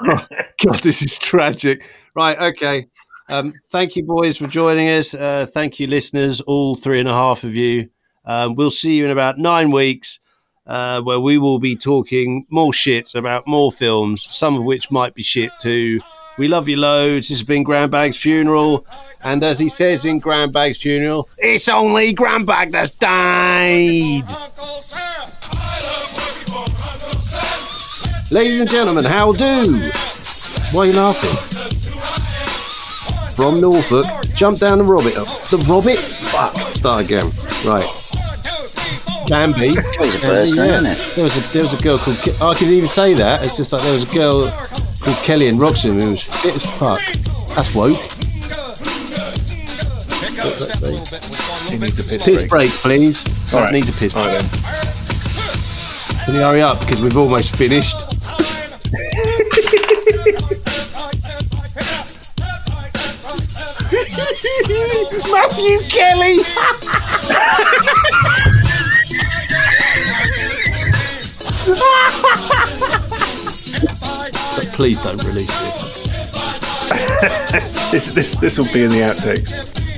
God, this is tragic. Right, okay. Um, thank you, boys, for joining us. Uh, thank you, listeners, all three and a half of you. Um, we'll see you in about nine weeks, uh, where we will be talking more shit about more films, some of which might be shit too. We love you loads. This has been Grandbag's funeral, and as he says in Grandbag's funeral, it's only Grandbag that's died. Ladies and gentlemen, how do? Why are you laughing? From Norfolk, jump down the Robbit. Uh, the Robbit? Fuck. Start again. Right. Danby. That was the first Yeah. name, isn't it? There was a there was a girl called. Ke- oh, I can even say that. It's just like there was a girl called Kelly in Wroxham who was fit as fuck. That's woke. he needs a piss, Piss break. break, please. All That right. needs a piss break. right, then. Can you hurry up because we've almost finished? Matthew Kelly. please don't release it. this this this will be in the outtakes.